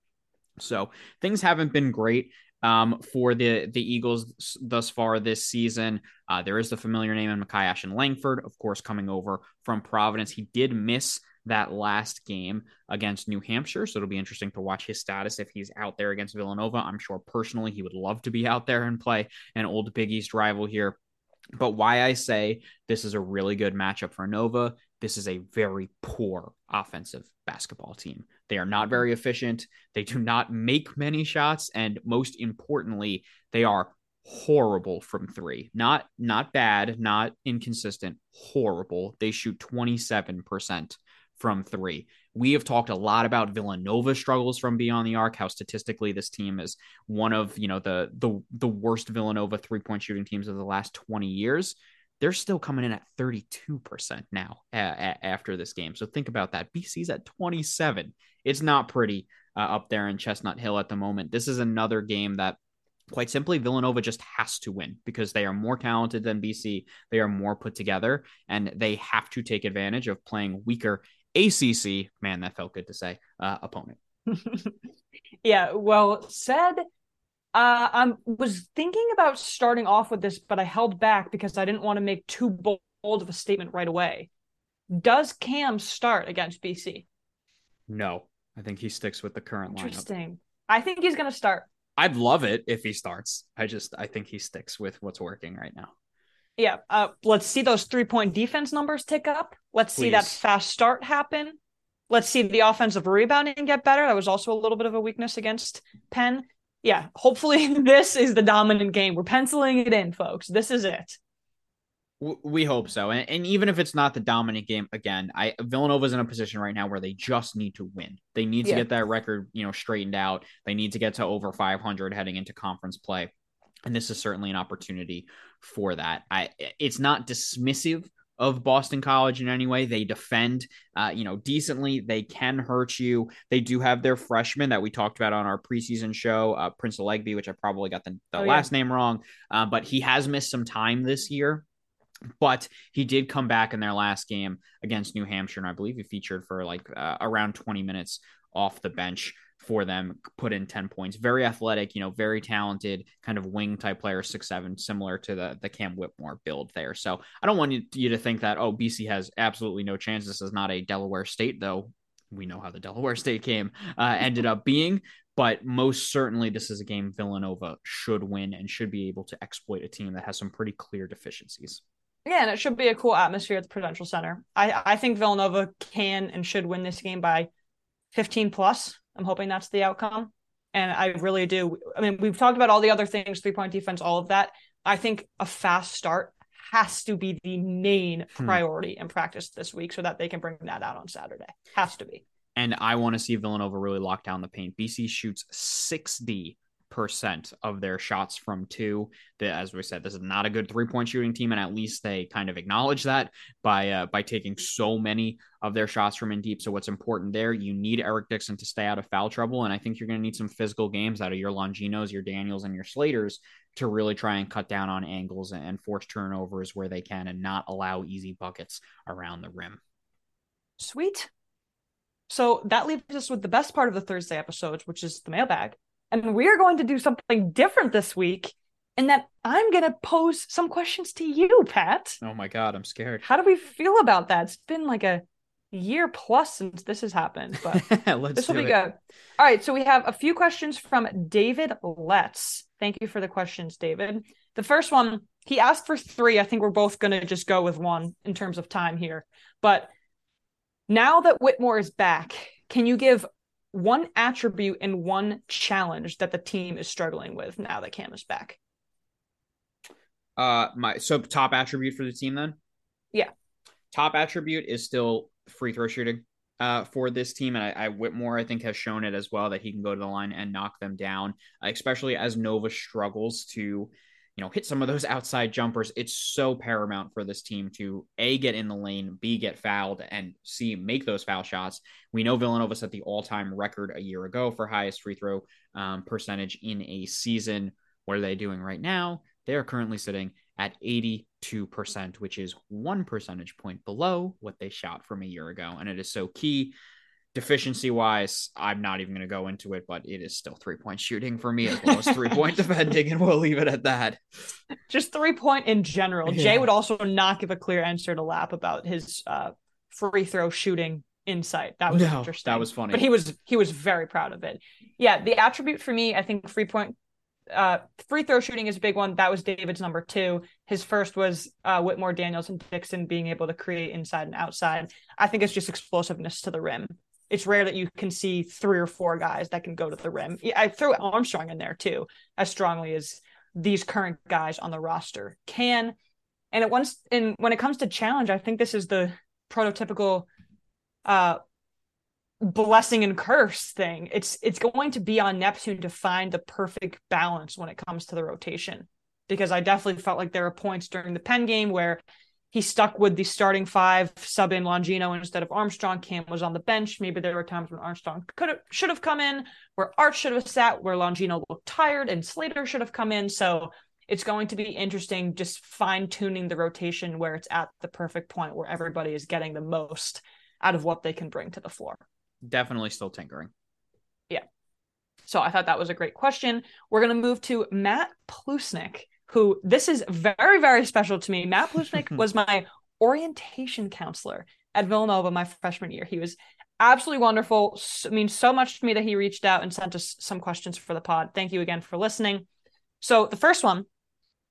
[SPEAKER 2] So things haven't been great um, for the the Eagles thus far this season. Uh, there is the familiar name in Makai Ashton Langford, of course, coming over from Providence. He did miss that last game against New Hampshire. So it'll be interesting to watch his status if he's out there against Villanova. I'm sure personally he would love to be out there and play an old Big East rival here. But why I say this is a really good matchup for Nova, this is a very poor offensive basketball team. They are not mm-hmm. very efficient. They do not make many shots. And most importantly, they are horrible from three. Not not bad, not inconsistent, horrible. They shoot 27% from three. We have talked a lot about Villanova struggles from beyond the arc, how statistically this team is one of, you know, the the the worst Villanova three-point shooting teams of the last 20 years. They're still coming in at 32% now a- a- after this game. So think about that. BC's at 27. It's not pretty uh, up there in Chestnut Hill at the moment. This is another game that quite simply, Villanova just has to win because they are more talented than BC. They are more put together, and they have to take advantage of playing weaker ACC. Man, that felt good to say. Uh, opponent. (laughs)
[SPEAKER 1] yeah, well said. Uh, I was thinking about starting off with this, but I held back because I didn't want to make too bold of a statement right away. Does Cam start against BC?
[SPEAKER 2] No, I think he sticks with the current
[SPEAKER 1] Interesting.
[SPEAKER 2] lineup.
[SPEAKER 1] Interesting. I think he's going to start.
[SPEAKER 2] I'd love it if he starts. I just I think he sticks with what's working right now.
[SPEAKER 1] Yeah, uh, let's see those three point defense numbers tick up. Let's Please. see that fast start happen. Let's see the offensive rebounding get better. That was also a little bit of a weakness against Penn. Yeah, hopefully (laughs) this is the dominant game. We're penciling it in, folks. This is it.
[SPEAKER 2] We hope so, and, and even if it's not the dominant game, again, I Villanova's in a position right now where they just need to win. They need to yeah. get that record, you know, straightened out. They need to get to over 500 heading into conference play and this is certainly an opportunity for that. I it's not dismissive of Boston College in any way. They defend, uh, you know, decently. They can hurt you. They do have their freshman that we talked about on our preseason show, uh, Prince Aligbe, which I probably got the, the oh, last yeah. name wrong, uh, but he has missed some time this year. But he did come back in their last game against New Hampshire, and I believe he featured for like uh, around 20 minutes off the bench for them, put in 10 points. Very athletic, you know, very talented, kind of wing type player, six seven, similar to the the Cam Whitmore build there. So I don't want you, to think that, oh, BC has absolutely no chance. This is not a Delaware State, though. We know how the Delaware State game uh, ended up being, but most certainly this is a game Villanova should win and should be able to exploit a team that has some pretty clear deficiencies.
[SPEAKER 1] Yeah, and it should be a cool atmosphere at the Prudential Center. I, I think Villanova can and should win this game by 15 plus. I'm hoping that's the outcome. And I really do. I mean, we've talked about all the other things, three point defense, all of that. I think a fast start has to be the main hmm. priority in practice this week so that they can bring that out on Saturday. Has to be.
[SPEAKER 2] And I want to see Villanova really lock down the paint. BC shoots 60 percent of their shots from two. The, as we said, this is not a good three point shooting team, and at least they kind of acknowledge that by uh, by taking so many of their shots from in deep. So what's important there? You need Eric Dixon to stay out of foul trouble, and I think you're going to need some physical games out of your Longinos, your Daniels, and your Slaters to really try and cut down on angles and force turnovers where they can, and not allow easy buckets around the rim.
[SPEAKER 1] Sweet. So that leaves us with the best part of the Thursday episodes, which is the mailbag. And we're going to do something different this week and that I'm going to pose some questions to you, Pat.
[SPEAKER 2] Oh my God, I'm scared.
[SPEAKER 1] How do we feel about that? It's been like a year plus since this has happened, but (laughs) this will be it. good. All right, so we have a few questions from David Letts. Thank you for the questions, David. The first one, he asked for three. I think we're both going to just go with one in terms of time here. But now that Whitmore is back, can you give one attribute and one challenge that the team is struggling with now that Cam is back?
[SPEAKER 2] Uh, my so top attribute for the team then.
[SPEAKER 1] Yeah.
[SPEAKER 2] Top attribute is still free throw shooting. Uh, for this team, and I, I, Whitmore I think has shown it as well that he can go to the line and knock them down, especially as Nova struggles to you know, hit some of those outside jumpers. It's so paramount for this team to A, get in the lane, B, get fouled, and C, make those foul shots. We know Villanova set the all time record a year ago for highest free throw um, percentage in a season. What are they doing right now? They are currently sitting at 82%, which is one percentage point below what they shot from a year ago. And it is so key deficiency wise, I'm not even going to go into it, but it is still three point shooting for me as well as three point (laughs) defending, and we'll leave it at that.
[SPEAKER 1] Just three point in general. Yeah. Jay would also not give a clear answer to Lap about his uh, free throw shooting insight. That was no, interesting.
[SPEAKER 2] That was funny.
[SPEAKER 1] But he was he was very proud of it. Yeah, the attribute for me, I think free point uh free throw shooting is a big one. That was David's number two. His first was uh Whitmore, Daniels, and Dixon being able to create inside and outside. I think it's just explosiveness to the rim it's rare that you can see three or four guys that can go to the rim. I throw Armstrong in there too, as strongly as these current guys on the roster can. And it once and when it comes to challenge, I think this is the prototypical uh blessing and curse thing. It's it's going to be on Neptune to find the perfect balance when it comes to the rotation. Because I definitely felt like there were points during the Penn game where he stuck with the starting five, sub in Longino instead of Armstrong. Cam was on the bench. Maybe there were times when Armstrong could have should have come in, where Art should have sat, where Longino looked tired, and Slater should have come in. So it's going to be interesting just fine tuning the rotation where it's at the perfect point where everybody is getting the most out of what they can bring to the floor.
[SPEAKER 2] Definitely still tinkering.
[SPEAKER 1] Yeah. So I thought that was a great question. We're going to move to Matt Plusnik who this is very, very special to me. Matt Plusnik (laughs) was my orientation counselor at Villanova my freshman year. He was absolutely wonderful. I mean, so much to me that he reached out and sent us some questions for the pod. Thank you again for listening. So, the first one,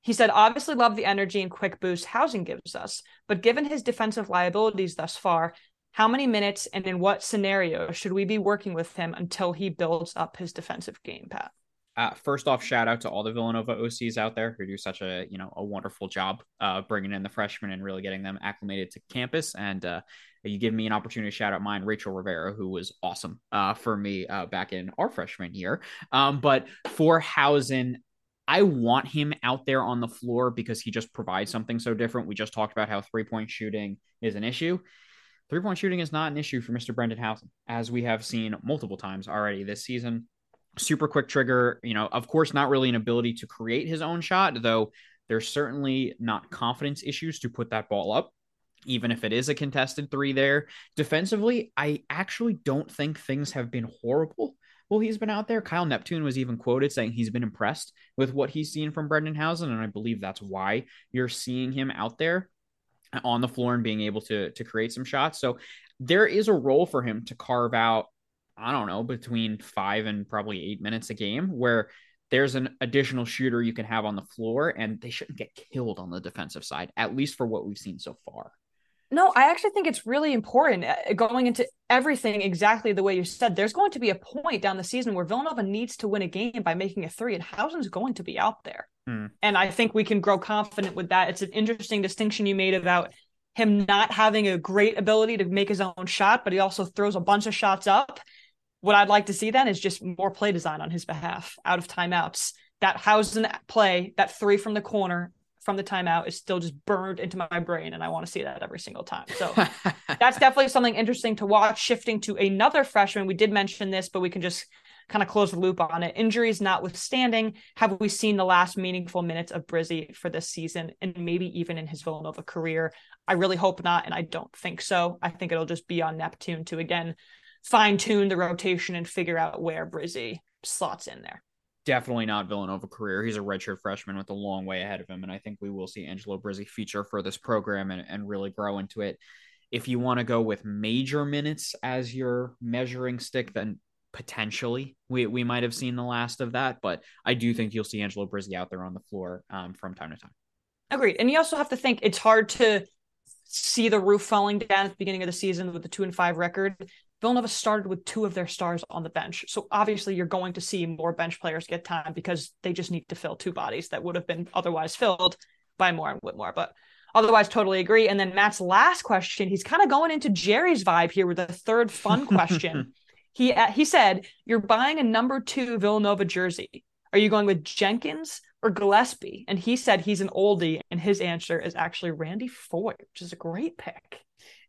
[SPEAKER 1] he said, obviously love the energy and quick boost Hausen gives us, but given his defensive liabilities thus far, how many minutes and in what scenario should we be working with him until he builds up his defensive game, Pat?
[SPEAKER 2] Uh, first off, shout out to all the Villanova OCs out there who do such a you know a wonderful job uh, bringing in the freshmen and really getting them acclimated to campus. And uh, you give me an opportunity to shout out mine, Rachel Rivera, who was awesome uh, for me uh, back in our freshman year. Um, but for Hausen, I want him out there on the floor because he just provides something so different. We just talked about how three point shooting is an issue. Three point shooting is not an issue for Mr. Brendan Hausen, as we have seen multiple times already this season super quick trigger. You know, of course, not really an ability to create his own shot, though there's certainly not confidence issues to put that ball up, even if it is a contested three there. Defensively, I actually don't think things have been horrible while he's been out there. Kyle Neptune was even quoted saying he's been impressed with what he's seen from Brendan Hausen, and I believe that's why you're seeing him out there on the floor and being able to to create some shots. So there is a role for him to carve out I don't know, between five and probably eight minutes a game where there's an additional shooter you can have on the floor and they shouldn't get killed on the defensive side, at least for what we've seen so far.
[SPEAKER 1] No, I actually think it's really important uh, going into everything exactly the way you said. There's going to be a point down the season where Villanova needs to win a game by making a three, and Hausen's going to be out there. Hmm. And I think we can grow confident with that. It's an interesting distinction you made about him not having a great ability to make his own shot, but he also throws a bunch of shots up what I'd like to see then is just more play design on his behalf out of timeouts. That Hausen play, that three from the corner from the timeout is still just burned into my brain and I want to see that every single time. So (laughs) that's definitely something interesting to watch. Shifting to another freshman, we did mention this, but we can just kind of close the loop on it. Injuries notwithstanding, have we seen the last meaningful minutes of Brizzi for this season and maybe even in his Villanova career? I really hope not, and I don't think so. I think it'll just be on Neptune to again fine tune the rotation and figure out where Brizzi slots in there.
[SPEAKER 2] Definitely not Villanova career. He's a redshirt freshman with a long way ahead of him. And I think we will see Angelo Brizzi feature for this program and, and really grow into it. If you want to go with major minutes as your measuring stick, then potentially we, we might have seen the last of that. But I do think you'll see Angelo Brizzy out there on the floor um, from time to time.
[SPEAKER 1] Agreed. And you also have to think it's hard to see the roof falling down at the beginning of the season with the two and five record. Villanova started with two of their stars on the bench. So obviously you're going to see more bench players get time because they just need to fill two bodies that would have been otherwise filled by Moore and Whitmore. But otherwise totally agree. And then Matt's last question, he's kind of going into Jerry's vibe here with a third fun (laughs) question. he uh, he said, "You're buying a number 2 Villanova jersey. Are you going with Jenkins or Gillespie? And he said he's an oldie, and his answer is actually Randy Foye, which is a great pick.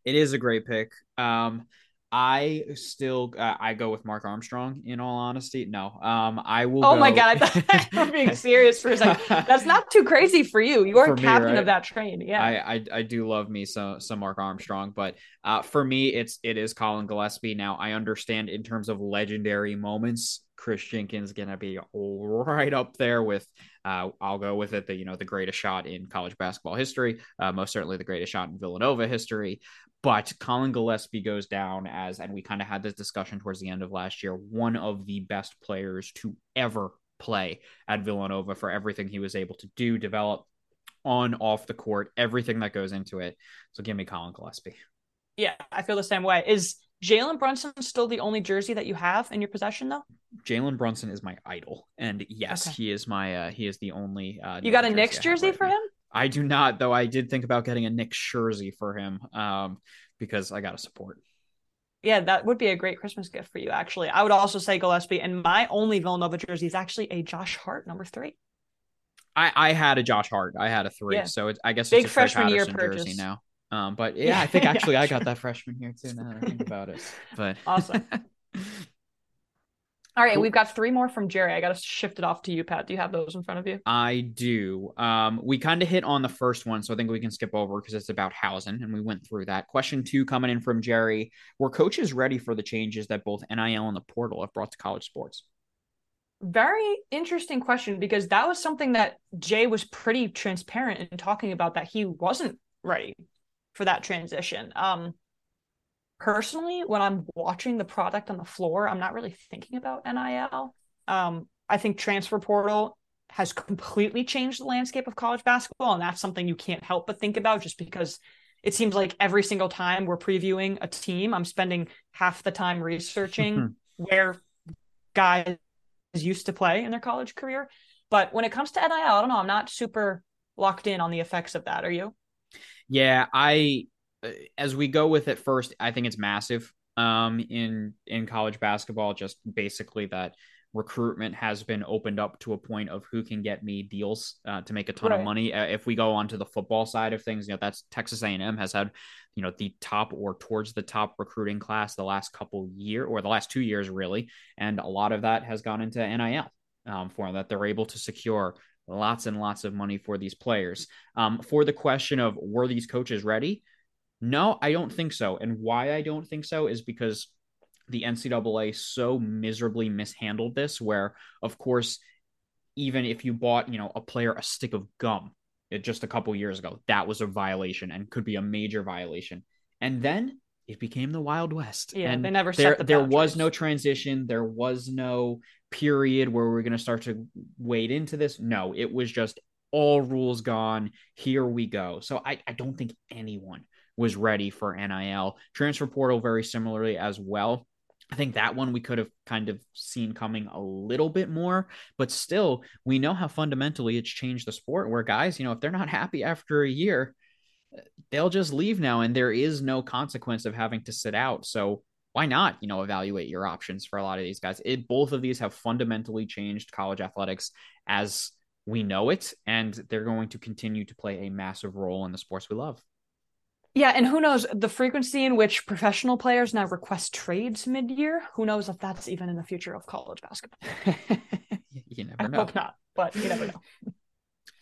[SPEAKER 2] It is a great pick. Um, I still uh, I go with Mark Armstrong. In all honesty, no. Um, I will.
[SPEAKER 1] Oh
[SPEAKER 2] go...
[SPEAKER 1] my god, I thought (laughs) you were being serious for a second. (laughs) That's not too crazy for you. You are captain me, right? of that train. Yeah,
[SPEAKER 2] I, I, I do love me some some Mark Armstrong, but uh, for me, it's it is Colin Gillespie. Now I understand in terms of legendary moments, Chris Jenkins gonna be right up there with. Uh, I'll go with it. The you know the greatest shot in college basketball history, uh, most certainly the greatest shot in Villanova history. But Colin Gillespie goes down as, and we kind of had this discussion towards the end of last year, one of the best players to ever play at Villanova for everything he was able to do, develop on, off the court, everything that goes into it. So give me Colin Gillespie.
[SPEAKER 1] Yeah, I feel the same way. Is Jalen Brunson still the only jersey that you have in your possession, though?
[SPEAKER 2] Jalen Brunson is my idol, and yes, okay. he is my uh, he is the only. Uh,
[SPEAKER 1] you got a Knicks jersey right for now. him?
[SPEAKER 2] I do not, though. I did think about getting a Knick Jersey for him um, because I got to support.
[SPEAKER 1] Yeah, that would be a great Christmas gift for you, actually. I would also say Gillespie, and my only Villanova jersey is actually a Josh Hart number three.
[SPEAKER 2] I, I had a Josh Hart. I had a three, yeah. so it, I guess
[SPEAKER 1] big
[SPEAKER 2] it's a
[SPEAKER 1] freshman year purchase
[SPEAKER 2] jersey now. Um, but yeah, (laughs) I think actually yeah, I got that freshman year too. Now that I think about it, (laughs) but
[SPEAKER 1] awesome. (laughs) All right, we've got three more from Jerry. I got to shift it off to you, Pat. Do you have those in front of you?
[SPEAKER 2] I do. Um, we kind of hit on the first one, so I think we can skip over because it's about Hausen, and we went through that. Question two coming in from Jerry: Were coaches ready for the changes that both NIL and the portal have brought to college sports?
[SPEAKER 1] Very interesting question because that was something that Jay was pretty transparent in talking about that he wasn't ready for that transition. Um, personally, when I'm watching the product on the floor, I'm not really thinking about NIL. Um, I think transfer portal has completely changed the landscape of college basketball, and that's something you can't help but think about just because it seems like every single time we're previewing a team, I'm spending half the time researching where guys used to play in their college career. But when it comes to NIL, I don't know. I'm not super locked in on the effects of that. Are you?
[SPEAKER 2] Yeah, I as we go with it first, I think it's massive um, in in college basketball. Just basically that recruitment has been opened up to a point of who can get me deals uh, to make a ton right. of money. Uh, if we go on to the football side of things, you know that's Texas A&M has had you know the top or towards the top recruiting class the last couple year or the last two years really, and a lot of that has gone into NIL um, for that they're able to secure lots and lots of money for these players. Um, for the question of were these coaches ready? No, I don't think so. And why I don't think so is because the NCAA so miserably mishandled this, where, of course, even if you bought, you know, a player a stick of gum uh, just a couple years ago, that was a violation and could be a major violation. And then it became the Wild West.
[SPEAKER 1] Yeah,
[SPEAKER 2] and
[SPEAKER 1] they never
[SPEAKER 2] there.
[SPEAKER 1] The
[SPEAKER 2] there was no transition. There was no period where we're going to start to wade into this. No, it was just all rules gone. Here we go. So I, I don't think anyone was ready for NIL. Transfer portal, very similarly as well. I think that one we could have kind of seen coming a little bit more, but still, we know how fundamentally it's changed the sport where guys, you know, if they're not happy after a year, they'll just leave now and there is no consequence of having to sit out. So why not, you know, evaluate your options for a lot of these guys? It both of these have fundamentally changed college athletics as we know it, and they're going to continue to play a massive role in the sports we love.
[SPEAKER 1] Yeah, and who knows the frequency in which professional players now request trades mid-year? Who knows if that's even in the future of college basketball? (laughs)
[SPEAKER 2] you never know.
[SPEAKER 1] I hope not, but you never know. (laughs)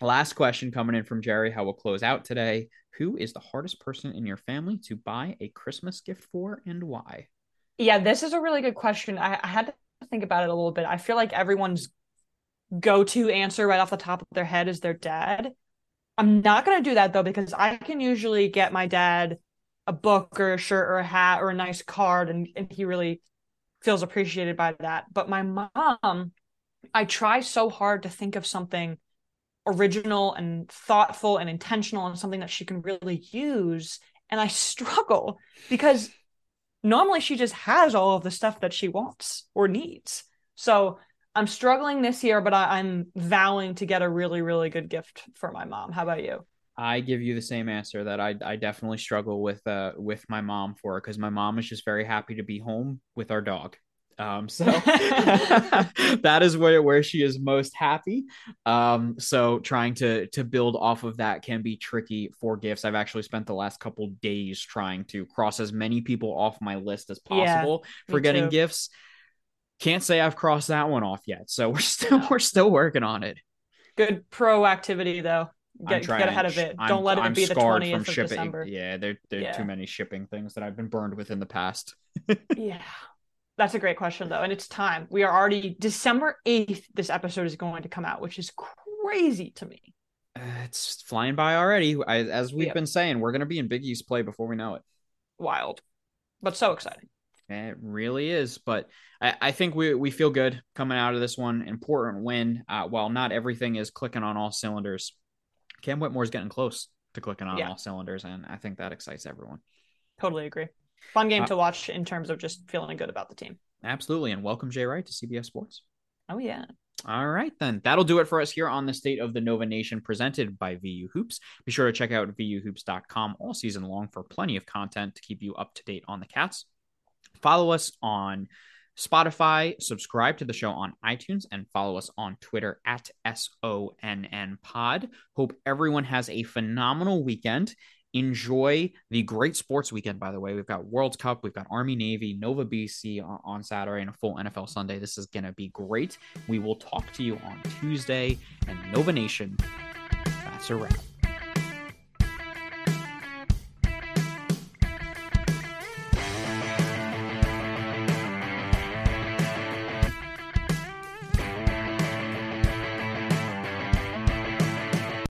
[SPEAKER 2] Last question coming in from Jerry. How we'll close out today. Who is the hardest person in your family to buy a Christmas gift for, and why?
[SPEAKER 1] Yeah, this is a really good question. I, I had to think about it a little bit. I feel like everyone's go-to answer right off the top of their head is their dad I'm not going to do that though, because I can usually get my dad a book or a shirt or a hat or a nice card, and, and he really feels appreciated by that. But my mom, I try so hard to think of something original and thoughtful and intentional and something that she can really use. And I (laughs) struggle because normally she just has all of the stuff that she wants or needs. So I'm struggling this year, but I, am vowing to get a really, really good gift for my mom. How about you?
[SPEAKER 2] I give you the same answer that I, I definitely struggle with uh with my mom for because my mom is just very happy to be home with our dog. Um, so (laughs) that is where where she is most happy. Um, so trying to to build off of that can be tricky for gifts. I've actually spent the last couple days trying to cross as many people off my list as possible yeah, for getting too. gifts. Can't say I've crossed that one off yet. So (laughs) we're still we're still working on it.
[SPEAKER 1] Good proactivity though. Get, get ahead of it. I'm, Don't let it I'm be the 20th of
[SPEAKER 2] shipping.
[SPEAKER 1] December.
[SPEAKER 2] Yeah, there, there yeah. are too many shipping things that I've been burned with in the past. (laughs)
[SPEAKER 1] yeah. That's a great question though. And it's time. We are already December 8th this episode is going to come out, which is crazy to me.
[SPEAKER 2] Uh, it's flying by already. I, as we've yep. been saying, we're going to be in Big East play before we know it.
[SPEAKER 1] Wild. But so exciting.
[SPEAKER 2] It really is. But I, I, think we, we feel good coming out of this one. Important win. Uh, while not everything is clicking on all cylinders, Cam Whitmore's getting close to clicking on yeah. all cylinders, and I think that excites everyone.
[SPEAKER 1] Totally agree. Fun game uh, to watch in terms of just feeling good about the team.
[SPEAKER 2] Absolutely. And welcome Jay Wright to CBS Sports.
[SPEAKER 1] Oh, yeah.
[SPEAKER 2] All right, then. That'll do it for us here on the State of the Nova Nation presented by VU Hoops. Be sure to check out VUHoops.com all season long for plenty of content to keep you up to date on the Cats. Follow us on Spotify, subscribe to the show on iTunes, and follow us on Twitter at SONN Pod. Hope everyone has a phenomenal weekend. Enjoy the great sports weekend, by the way. We've got World Cup, we've got Army Navy, Nova BC on Saturday, and a full NFL Sunday. This is going to be great. We will talk to you on Tuesday. And Nova Nation, that's a wrap.